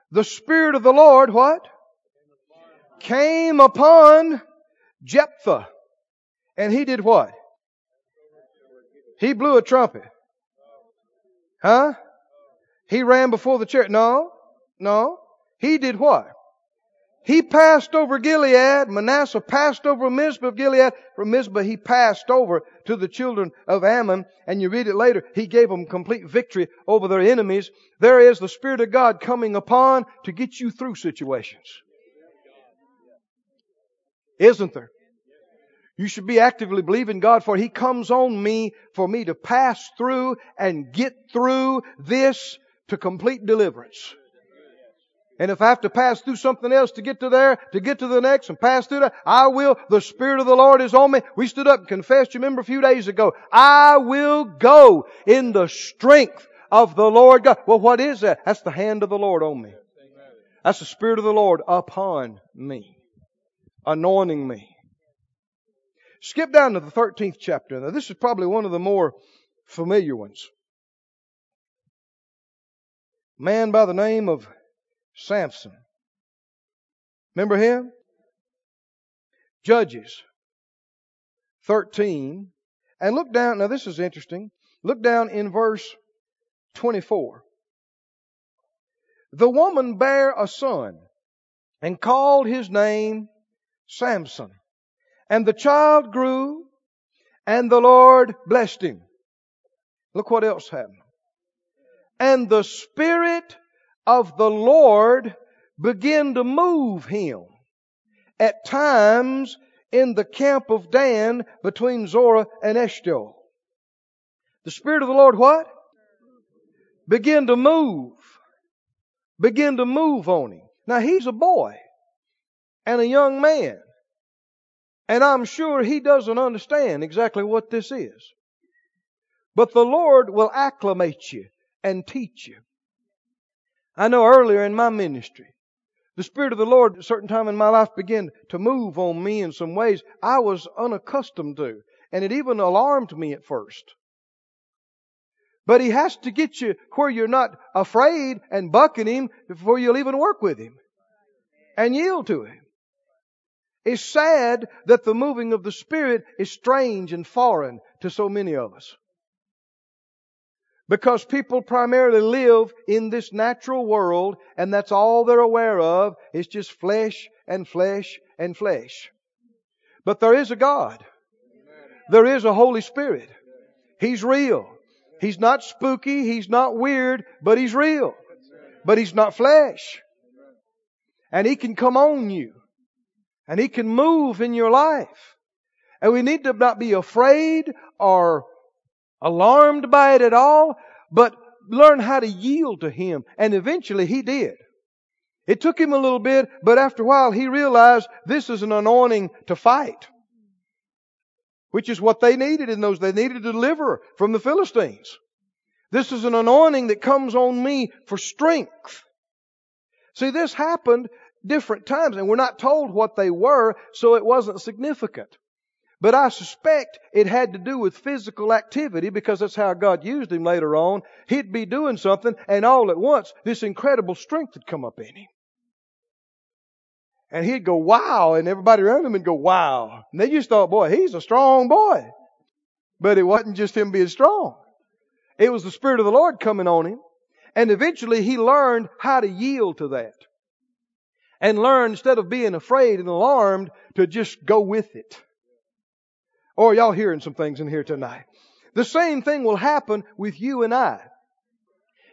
the Spirit of the Lord, what? Came upon Jephthah. And he did what? He blew a trumpet. Huh? He ran before the chariot. No, no. He did what? He passed over Gilead. Manasseh passed over Mizpah of Gilead. From Mizpah, he passed over to the children of Ammon. And you read it later. He gave them complete victory over their enemies. There is the Spirit of God coming upon to get you through situations. Isn't there? You should be actively believing God for He comes on me for me to pass through and get through this to complete deliverance. And if I have to pass through something else to get to there, to get to the next and pass through that, I will. The Spirit of the Lord is on me. We stood up and confessed, you remember a few days ago, I will go in the strength of the Lord God. Well, what is that? That's the hand of the Lord on me. That's the Spirit of the Lord upon me. Anointing me. Skip down to the 13th chapter. Now this is probably one of the more familiar ones. man by the name of Samson. Remember him? Judges 13. And look down, now this is interesting. Look down in verse 24. The woman bare a son and called his name Samson. And the child grew and the Lord blessed him. Look what else happened. And the Spirit of the Lord begin to move him. At times in the camp of Dan between Zorah and Eshtaol. The Spirit of the Lord what? Begin to move. Begin to move on him. Now he's a boy and a young man. And I'm sure he doesn't understand exactly what this is. But the Lord will acclimate you and teach you. I know earlier in my ministry, the Spirit of the Lord at a certain time in my life began to move on me in some ways I was unaccustomed to. And it even alarmed me at first. But He has to get you where you're not afraid and bucking Him before you'll even work with Him. And yield to Him. It's sad that the moving of the Spirit is strange and foreign to so many of us. Because people primarily live in this natural world and that's all they're aware of. It's just flesh and flesh and flesh. But there is a God. There is a Holy Spirit. He's real. He's not spooky. He's not weird, but He's real. But He's not flesh. And He can come on you. And He can move in your life. And we need to not be afraid or alarmed by it at all, but learn how to yield to Him. And eventually He did. It took him a little bit, but after a while he realized this is an anointing to fight. Which is what they needed in those. They needed a deliverer from the Philistines. This is an anointing that comes on me for strength. See, this happened different times, and we're not told what they were, so it wasn't significant. But I suspect it had to do with physical activity because that's how God used him later on. He'd be doing something and all at once this incredible strength had come up in him. And he'd go, wow, and everybody around him would go, wow. And they just thought, boy, he's a strong boy. But it wasn't just him being strong. It was the Spirit of the Lord coming on him. And eventually he learned how to yield to that. And learned instead of being afraid and alarmed to just go with it. Or oh, y'all hearing some things in here tonight. The same thing will happen with you and I.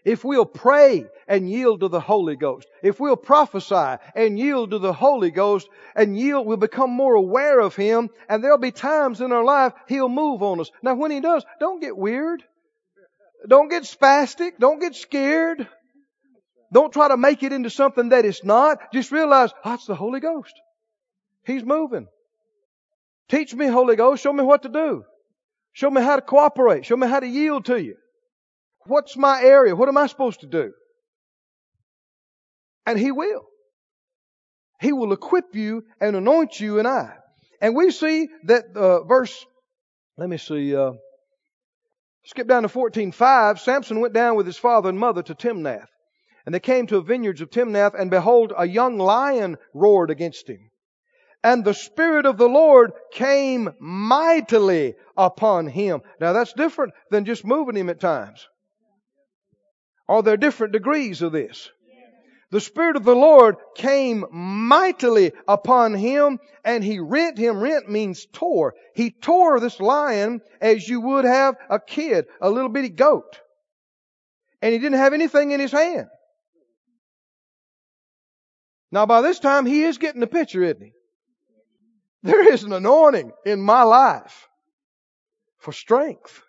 if we'll pray and yield to the Holy Ghost, if we'll prophesy and yield to the Holy Ghost and yield, we'll become more aware of Him and there'll be times in our life He'll move on us. Now when He does, don't get weird. Don't get spastic. Don't get scared. Don't try to make it into something that it's not. Just realize, ah, oh, that's the Holy Ghost. He's moving. Teach me, Holy Ghost. Show me what to do. Show me how to cooperate. Show me how to yield to you. What's my area? What am I supposed to do? And He will. He will equip you and anoint you and I. And we see that uh, verse, let me see, uh, skip down to 14.5. Samson went down with his father and mother to Timnath. And they came to the vineyards of Timnath, and behold, a young lion roared against him. And the Spirit of the Lord came mightily upon him. Now that's different than just moving him at times. Are there different degrees of this? The Spirit of the Lord came mightily upon him and he rent him. Rent means tore. He tore this lion as you would have a kid, a little bitty goat. And he didn't have anything in his hand. Now by this time he is getting the picture, isn't he? There is an anointing in my life for strength.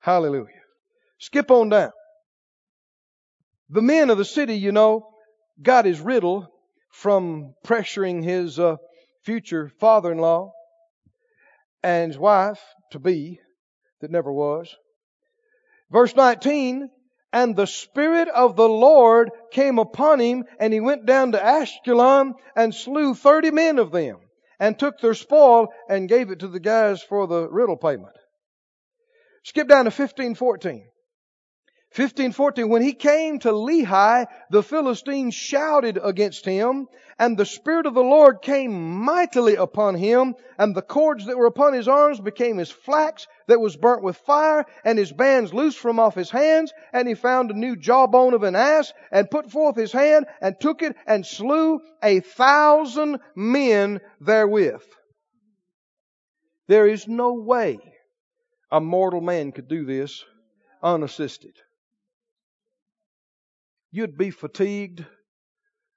Hallelujah. Skip on down. The men of the city, you know, got his riddle from pressuring his uh, future father in law and his wife to be, that never was. Verse 19, and the Spirit of the Lord came upon him, and he went down to Ashkelon and slew thirty men of them, and took their spoil and gave it to the guys for the riddle payment. Skip down to 1514. 1514, when he came to Lehi, the Philistines shouted against him, and the Spirit of the Lord came mightily upon him, and the cords that were upon his arms became as flax that was burnt with fire, and his bands loosed from off his hands, and he found a new jawbone of an ass, and put forth his hand, and took it, and slew a thousand men therewith. There is no way a mortal man could do this unassisted you'd be fatigued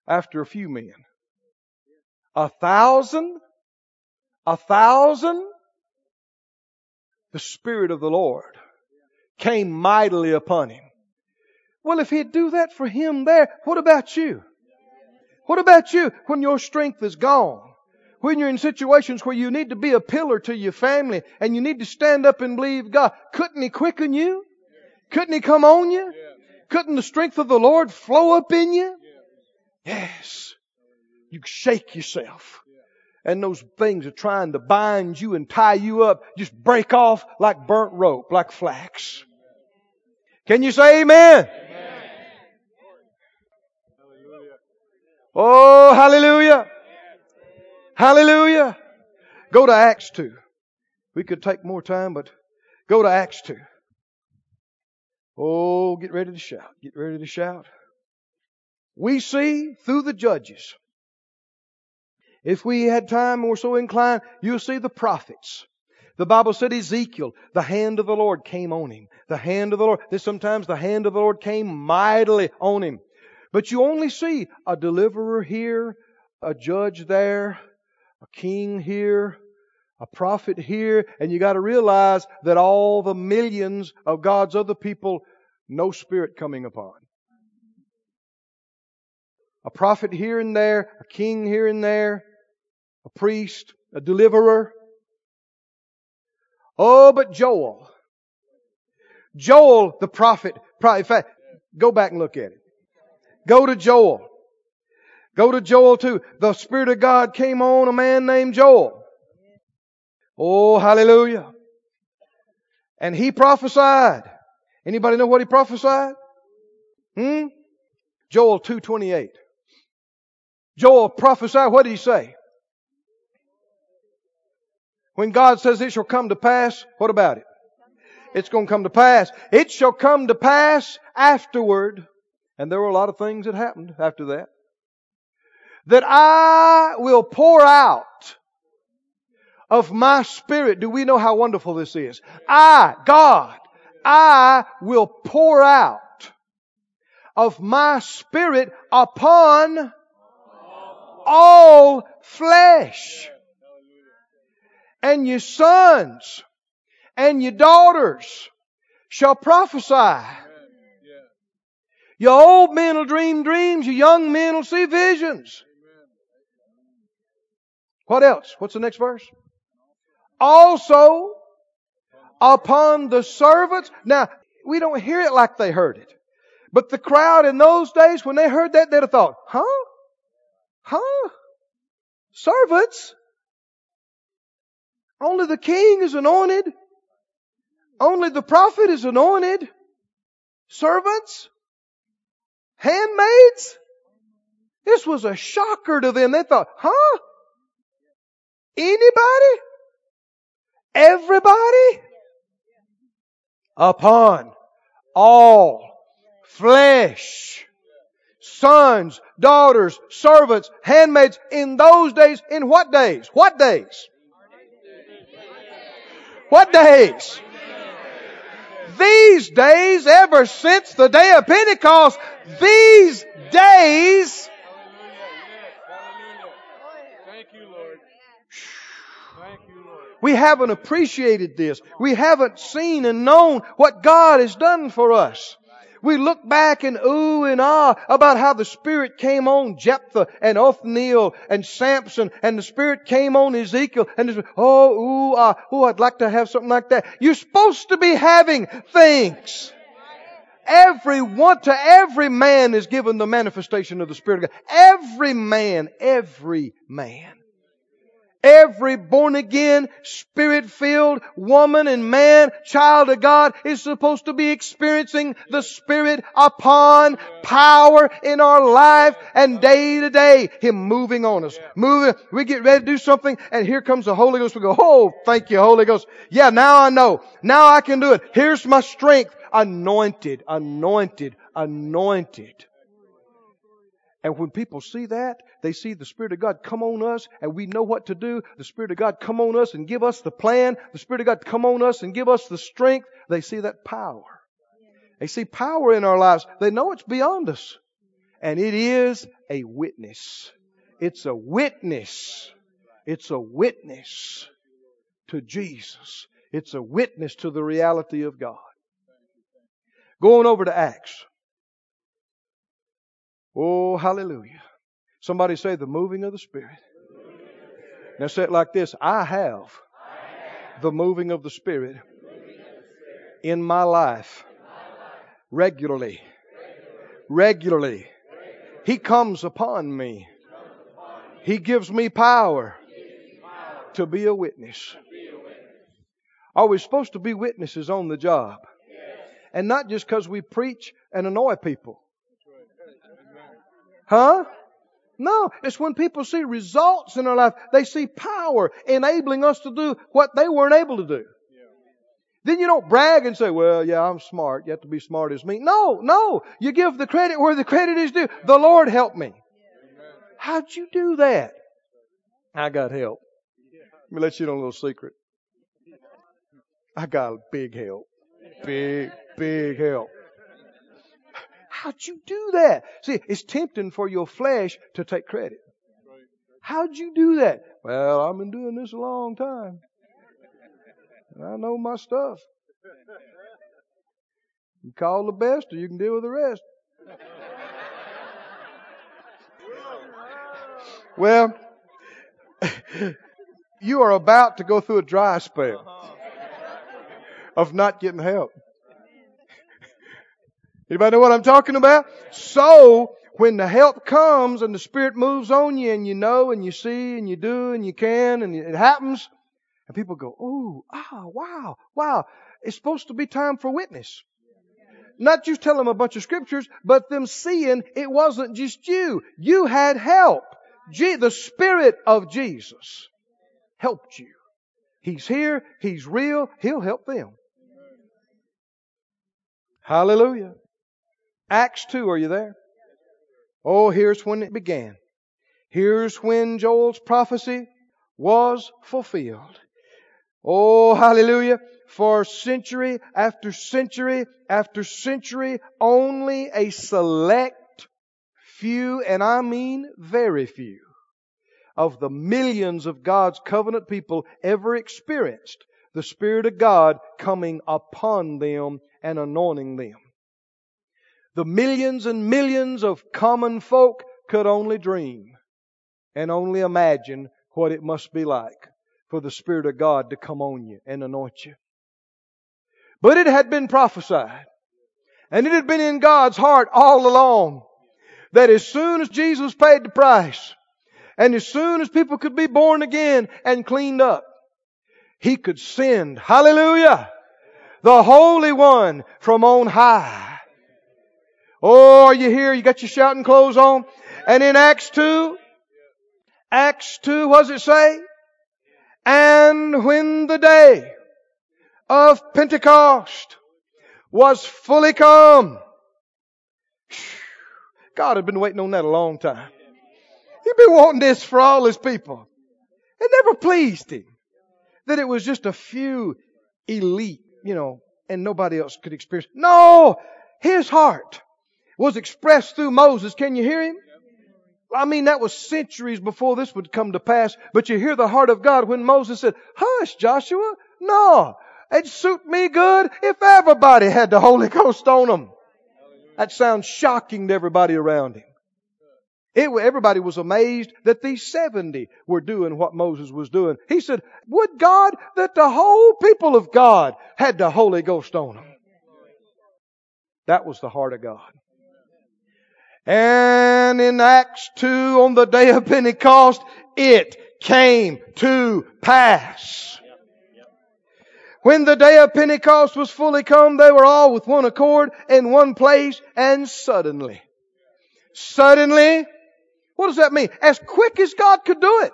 after a few men. A thousand? A thousand? The Spirit of the Lord came mightily upon him. Well, if he'd do that for him there, what about you? What about you when your strength is gone? When you're in situations where you need to be a pillar to your family and you need to stand up and believe God, couldn't He quicken you? Couldn't He come on you? Couldn't the strength of the Lord flow up in you? Yes. You shake yourself. And those things are trying to bind you and tie you up just break off like burnt rope, like flax. Can you say amen? amen. Oh, hallelujah. Hallelujah. Go to Acts 2. We could take more time, but go to Acts 2. Oh, get ready to shout. Get ready to shout. We see through the judges. If we had time and were so inclined, you'll see the prophets. The Bible said Ezekiel, the hand of the Lord came on him. The hand of the Lord. This sometimes the hand of the Lord came mightily on him. But you only see a deliverer here, a judge there, a king here, a prophet here, and you got to realize that all the millions of God's other people, no spirit coming upon. A prophet here and there, a king here and there, a priest, a deliverer. Oh, but Joel. Joel, the prophet, in fact, go back and look at it. Go to Joel. Go to Joel too. The Spirit of God came on a man named Joel. Oh, hallelujah. And he prophesied. Anybody know what he prophesied? Hmm? Joel 2.28. Joel prophesied, what did he say? When God says it shall come to pass, what about it? It's going to come to pass. It shall come to pass afterward. And there were a lot of things that happened after that. That I will pour out of my spirit. Do we know how wonderful this is? I, God, I will pour out of my spirit upon all flesh. And your sons and your daughters shall prophesy. Your old men will dream dreams, your young men will see visions. What else? What's the next verse? Also upon the servants. Now, we don't hear it like they heard it. But the crowd in those days, when they heard that, they'd have thought, huh? Huh? Servants? Only the king is anointed. Only the prophet is anointed. Servants? Handmaids? This was a shocker to them. They thought, huh? Anybody? Everybody? Upon all flesh. Sons, daughters, servants, handmaids in those days. In what days? What days? What days? These days, ever since the day of Pentecost, these days We haven't appreciated this. We haven't seen and known what God has done for us. We look back and ooh and ah about how the Spirit came on Jephthah and Othniel and Samson and the Spirit came on Ezekiel and oh ooh ah ooh I'd like to have something like that. You're supposed to be having things. Every one to every man is given the manifestation of the Spirit of God. Every man, every man. Every born again, spirit filled woman and man, child of God is supposed to be experiencing the Spirit upon power in our life and day to day, Him moving on us. Moving. We get ready to do something and here comes the Holy Ghost. We go, oh, thank you, Holy Ghost. Yeah, now I know. Now I can do it. Here's my strength. Anointed, anointed, anointed. And when people see that, they see the Spirit of God come on us and we know what to do. The Spirit of God come on us and give us the plan. The Spirit of God come on us and give us the strength. They see that power. They see power in our lives. They know it's beyond us. And it is a witness. It's a witness. It's a witness to Jesus. It's a witness to the reality of God. Going over to Acts. Oh, hallelujah. Somebody say the moving of the Spirit. Now say it like this I have the moving of the Spirit in my life regularly. Regularly. He comes upon me. He gives me power to be a witness. Are we supposed to be witnesses on the job? And not just because we preach and annoy people. Huh? No, it's when people see results in their life, they see power enabling us to do what they weren't able to do. Then you don't brag and say, well, yeah, I'm smart. You have to be smart as me. No, no. You give the credit where the credit is due. The Lord helped me. How'd you do that? I got help. Let me let you know a little secret. I got big help. Big, big help. How'd you do that? See, it's tempting for your flesh to take credit. How'd you do that? Well, I've been doing this a long time. I know my stuff. You call the best or you can deal with the rest. Well, <laughs> you are about to go through a dry spell of not getting help. Anybody know what I'm talking about? So, when the help comes and the Spirit moves on you and you know and you see and you do and you can and it happens, and people go, oh, ah, wow, wow. It's supposed to be time for witness. Not just tell them a bunch of scriptures, but them seeing it wasn't just you. You had help. the Spirit of Jesus helped you. He's here. He's real. He'll help them. Hallelujah. Acts 2, are you there? Oh, here's when it began. Here's when Joel's prophecy was fulfilled. Oh, hallelujah. For century after century after century, only a select few, and I mean very few, of the millions of God's covenant people ever experienced the Spirit of God coming upon them and anointing them. The millions and millions of common folk could only dream and only imagine what it must be like for the Spirit of God to come on you and anoint you. But it had been prophesied, and it had been in God's heart all along that as soon as Jesus paid the price, and as soon as people could be born again and cleaned up, He could send, hallelujah, the Holy One from on high. Oh, are you here? You got your shouting clothes on? And in Acts 2, Acts 2, what does it say? And when the day of Pentecost was fully come, God had been waiting on that a long time. He'd been wanting this for all his people. It never pleased him that it was just a few elite, you know, and nobody else could experience. No! His heart was expressed through Moses. Can you hear him? I mean, that was centuries before this would come to pass. But you hear the heart of God when Moses said, Hush, Joshua. No. It'd suit me good if everybody had the Holy Ghost on them. That sounds shocking to everybody around him. It, everybody was amazed that these 70 were doing what Moses was doing. He said, would God that the whole people of God had the Holy Ghost on them. That was the heart of God. And in Acts 2 on the day of Pentecost, it came to pass. When the day of Pentecost was fully come, they were all with one accord in one place and suddenly. Suddenly, what does that mean? As quick as God could do it.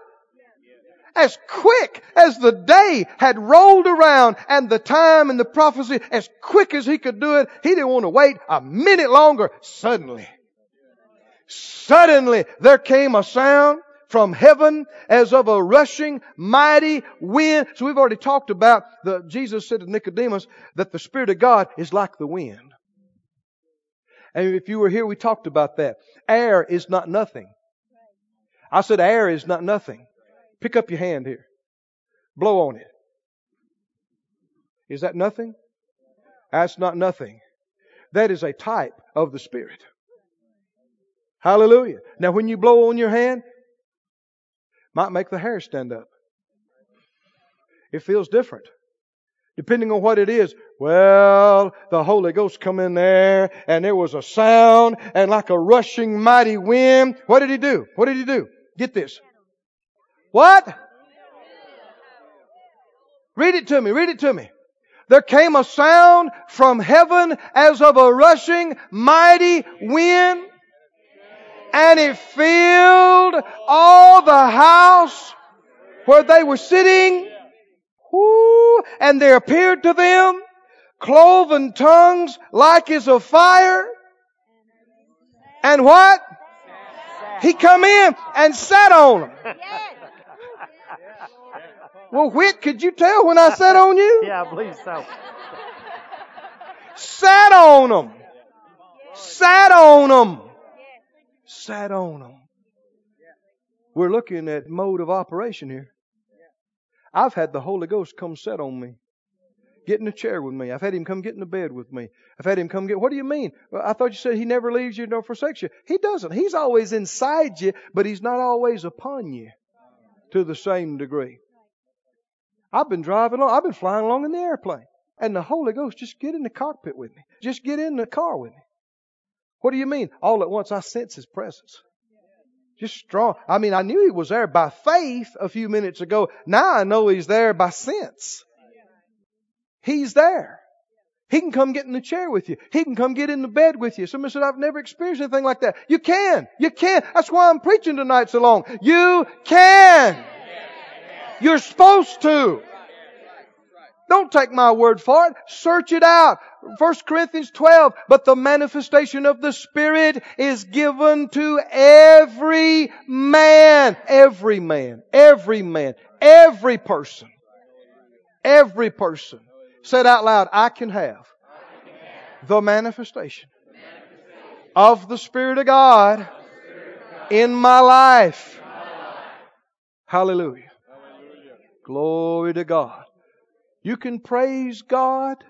As quick as the day had rolled around and the time and the prophecy, as quick as he could do it, he didn't want to wait a minute longer. Suddenly. Suddenly there came a sound from heaven as of a rushing mighty wind. So we've already talked about the, Jesus said to Nicodemus that the Spirit of God is like the wind. And if you were here, we talked about that. Air is not nothing. I said air is not nothing. Pick up your hand here. Blow on it. Is that nothing? That's not nothing. That is a type of the Spirit. Hallelujah. Now when you blow on your hand, might make the hair stand up. It feels different. Depending on what it is. Well, the Holy Ghost come in there and there was a sound and like a rushing mighty wind. What did he do? What did he do? Get this. What? Read it to me. Read it to me. There came a sound from heaven as of a rushing mighty wind and it filled all the house where they were sitting. Whoo, and there appeared to them cloven tongues like as of fire. And what? He come in and sat on them. Well, Whit, could you tell when I sat on you? Yeah, I believe so. Sat on them. Sat on them sat on them. We're looking at mode of operation here. I've had the Holy Ghost come sit on me. Get in the chair with me. I've had him come get in the bed with me. I've had him come get. What do you mean? I thought you said he never leaves you nor forsakes you. He doesn't. He's always inside you, but he's not always upon you to the same degree. I've been driving along. I've been flying along in the airplane, and the Holy Ghost just get in the cockpit with me. Just get in the car with me. What do you mean? All at once I sense His presence. Just strong. I mean, I knew He was there by faith a few minutes ago. Now I know He's there by sense. He's there. He can come get in the chair with you. He can come get in the bed with you. Somebody said, I've never experienced anything like that. You can. You can. That's why I'm preaching tonight so long. You can. You're supposed to. Don't take my word for it. Search it out. 1 Corinthians 12. But the manifestation of the Spirit is given to every man. Every man. Every man. Every person. Every person said out loud, I can have the manifestation of the Spirit of God in my life. Hallelujah. Glory to God. You can praise God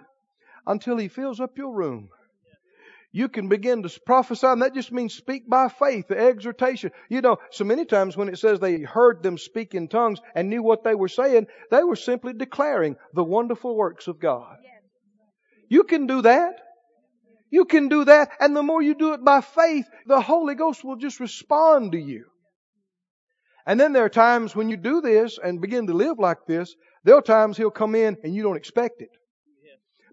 until He fills up your room. You can begin to prophesy, and that just means speak by faith, the exhortation. You know, so many times when it says they heard them speak in tongues and knew what they were saying, they were simply declaring the wonderful works of God. You can do that. You can do that, and the more you do it by faith, the Holy Ghost will just respond to you. And then there are times when you do this and begin to live like this, there are times He'll come in and you don't expect it.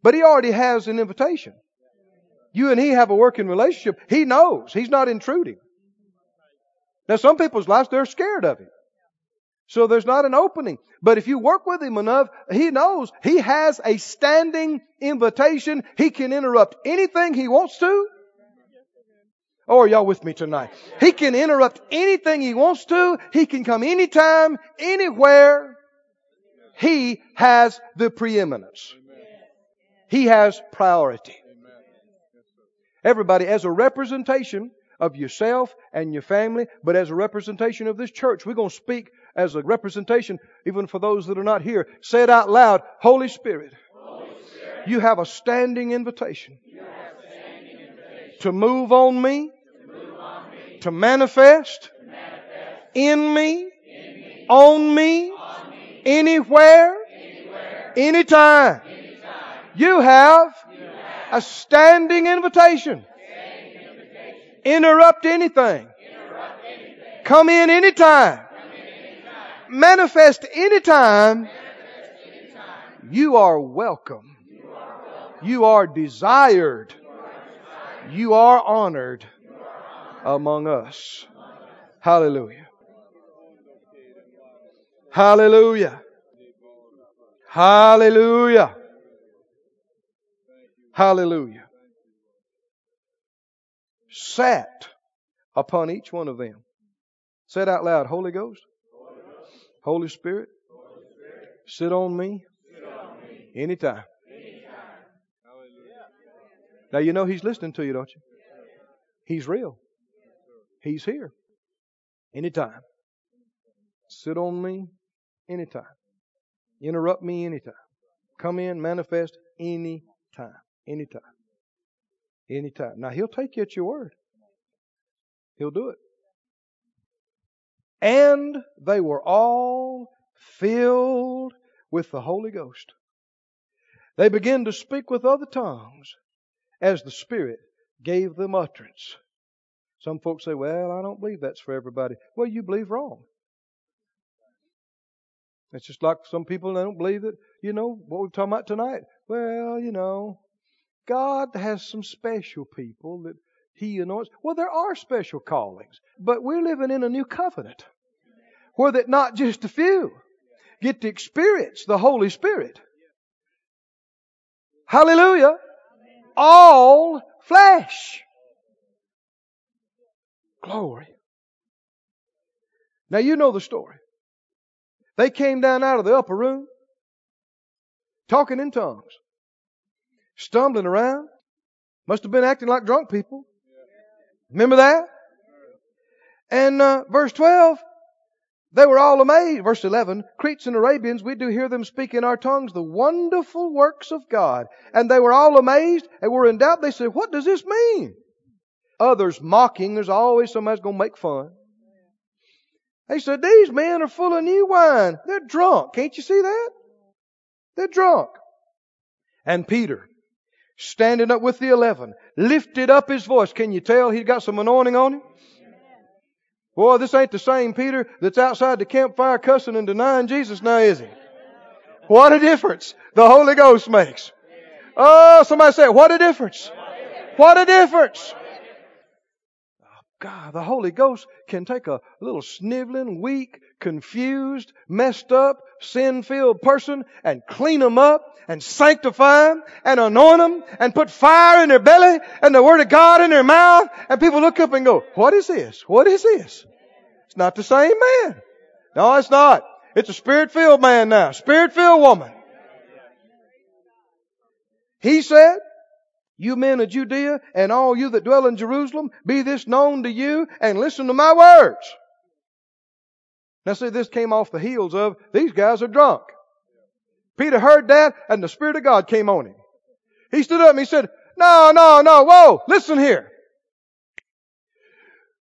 But He already has an invitation. You and He have a working relationship. He knows. He's not intruding. Now some people's lives, they're scared of Him. So there's not an opening. But if you work with him enough, he knows he has a standing invitation. He can interrupt anything he wants to. Oh, are y'all with me tonight? He can interrupt anything he wants to. He can come anytime, anywhere. He has the preeminence. He has priority. Everybody, as a representation of yourself and your family, but as a representation of this church, we're going to speak as a representation, even for those that are not here. Say it out loud. Holy Spirit, Holy Spirit you have a standing invitation, standing invitation to, move on me, to move on me, to manifest, to manifest in, me, in me, on me, on me anywhere, anywhere, anytime. anytime. You, have a standing invitation. Interrupt anything. Come in anytime manifest anytime, you are welcome. You are desired. You are honored among us. Hallelujah. Hallelujah. Hallelujah. Hallelujah. Sat upon each one of them. Said out loud, Holy Ghost, Holy Spirit, sit, on me, anytime. Now you know He's listening to you, don't you? He's real. He's here. Anytime. Sit on me anytime. Interrupt me anytime. Come in, manifest anytime. Anytime. Anytime. Now He'll take you at your word. He'll do it. And they were all filled with the Holy Ghost. They began to speak with other tongues as the Spirit gave them utterance. Some folks say, well, I don't believe that's for everybody. Well, you believe wrong. It's just like some people don't believe that, you know, what we're talking about tonight. Well, you know, God has some special people that He anoints. Well, there are special callings, but we're living in a new covenant where that not just a few get to experience the Holy Spirit. Hallelujah. All flesh. Glory. Now you know the story. They came down out of the upper room, talking in tongues, stumbling around. Must have been acting like drunk people. Remember that? And uh, verse 12, they were all amazed. Verse 11, Cretes and Arabians, we do hear them speak in our tongues the wonderful works of God. And they were all amazed and were in doubt. They said, what does this mean? Others mocking, there's always somebody's going to make fun. They said, these men are full of new wine. They're drunk. Can't you see that? They're drunk. And Peter, standing up with the eleven, lifted up his voice. Can you tell he's got some anointing on him? Boy, this ain't the same Peter that's outside the campfire cussing and denying Jesus now, is he? What a difference the Holy Ghost makes. Oh, somebody say, what a difference. What a difference. Oh, God, the Holy Ghost can take a little sniveling, weak, confused, messed up, sin-filled person and clean them up and sanctify them and anoint them and put fire in their belly and the Word of God in their mouth and people look up and go, what is this? What is this? It's not the same man. No, it's not. It's a spirit-filled man now. Spirit-filled woman. He said, you men of Judea and all you that dwell in Jerusalem, be this known to you and listen to my words. Now see, this came off the heels of, these guys are drunk. Peter heard that and the Spirit of God came on him. He stood up and he said, no, no, no, whoa, listen here.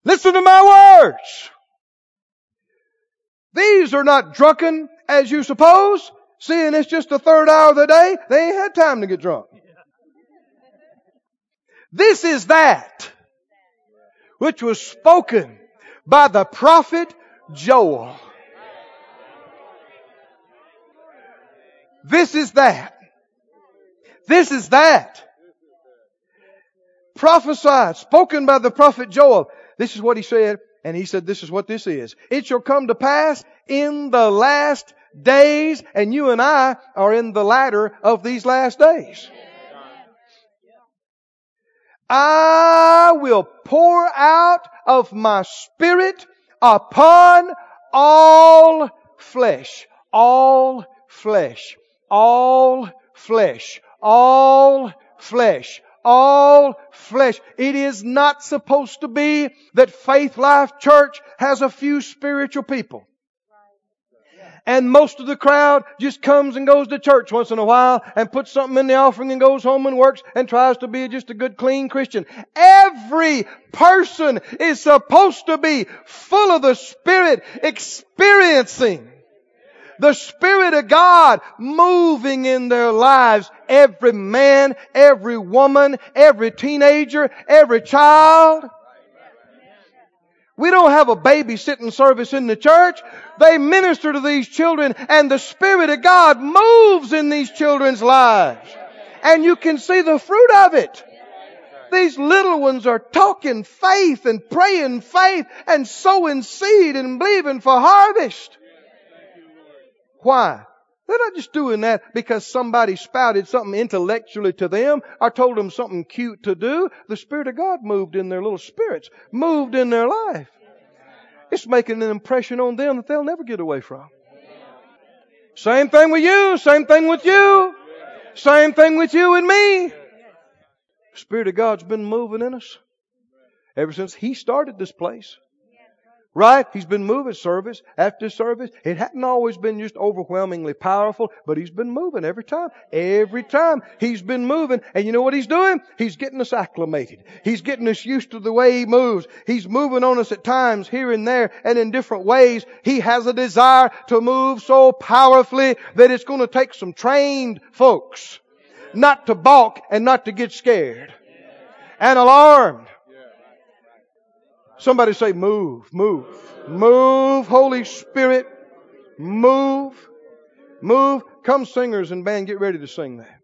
Listen to my words. These are not drunken as you suppose. Seeing it's just the third hour of the day, they ain't had time to get drunk. This is that which was spoken by the prophet Joel. This is that. This is that. Prophesied, spoken by the prophet Joel. This is what he said, and he said, this is what this is. It shall come to pass in the last days, and you and I are in the latter of these last days. I will pour out of my spirit upon all flesh. All flesh. All flesh. All flesh. All flesh. It is not supposed to be that Faith Life Church has a few spiritual people and most of the crowd just comes and goes to church once in a while and puts something in the offering and goes home and works and tries to be just a good clean Christian. Every person is supposed to be full of the Spirit, experiencing the Spirit of God moving in their lives. Every man, every woman, every teenager, every child. We don't have a babysitting service in the church. They minister to these children and the Spirit of God moves in these children's lives. And you can see the fruit of it. These little ones are talking faith and praying faith and sowing seed and believing for harvest. Why? They're not just doing that because somebody spouted something intellectually to them or told them something cute to do. The Spirit of God moved in their little spirits, moved in their life. It's making an impression on them that they'll never get away from. Same thing with you, same thing with you, same thing with you and me. The Spirit of God's been moving in us ever since He started this place. Right? He's been moving service after service. It hadn't always been just overwhelmingly powerful, but he's been moving every time. Every time he's been moving. And you know what he's doing? He's getting us acclimated. He's getting us used to the way he moves. He's moving on us at times here and there and in different ways. He has a desire to move so powerfully that it's going to take some trained folks not to balk and not to get scared and alarmed Somebody say move, move, move, Holy Spirit, move, move. Come singers and band, get ready to sing that.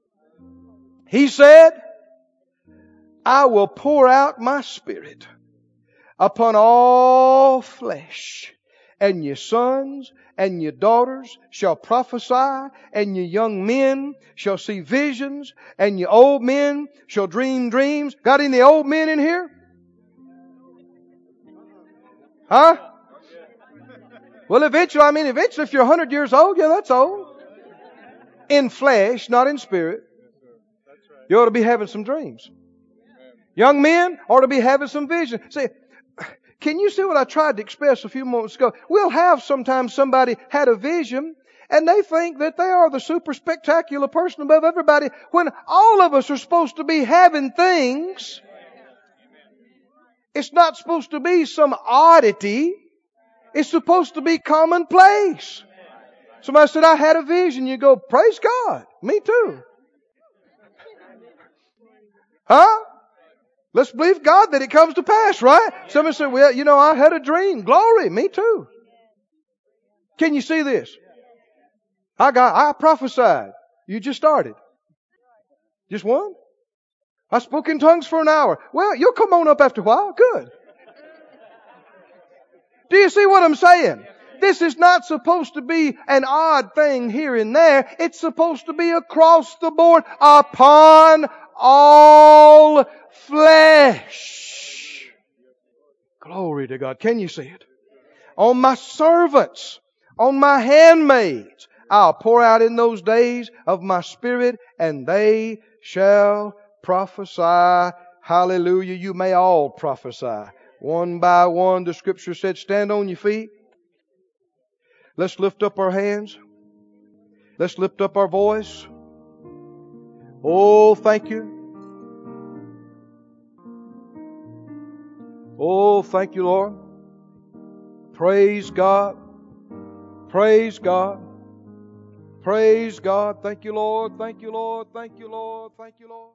He said, I will pour out my spirit upon all flesh and your sons and your daughters shall prophesy, and your young men shall see visions, and your old men shall dream dreams. Got any old men in here? Huh? Well, eventually, I mean, eventually, if you're 100 years old, yeah, that's old. In flesh, not in spirit. You ought to be having some dreams. Young men ought to be having some vision. See, can you see what I tried to express a few moments ago? We'll have sometimes somebody had a vision and they think that they are the super spectacular person above everybody when all of us are supposed to be having things it's not supposed to be some oddity. It's supposed to be commonplace. Somebody said, I had a vision. You go, praise God. Me too. Huh? Let's believe God that it comes to pass, right? Somebody said, well, you know, I had a dream. Glory. Me too. Can you see this? I got, I prophesied. You just started. Just one? I spoke in tongues for an hour. Well, you'll come on up after a while. Good. Do you see what I'm saying? This is not supposed to be an odd thing here and there. It's supposed to be across the board upon all flesh. Glory to God. Can you see it? On my servants, on my handmaids, I'll pour out in those days of my spirit and they shall prophesy. Hallelujah. You may all prophesy. One by one, the scripture said, stand on your feet. Let's lift up our hands. Let's lift up our voice. Oh, thank you. Oh, thank you, Lord. Praise God. Praise God. Praise God. Thank you, Lord. Thank you, Lord. Thank you, Lord. Thank you, Lord.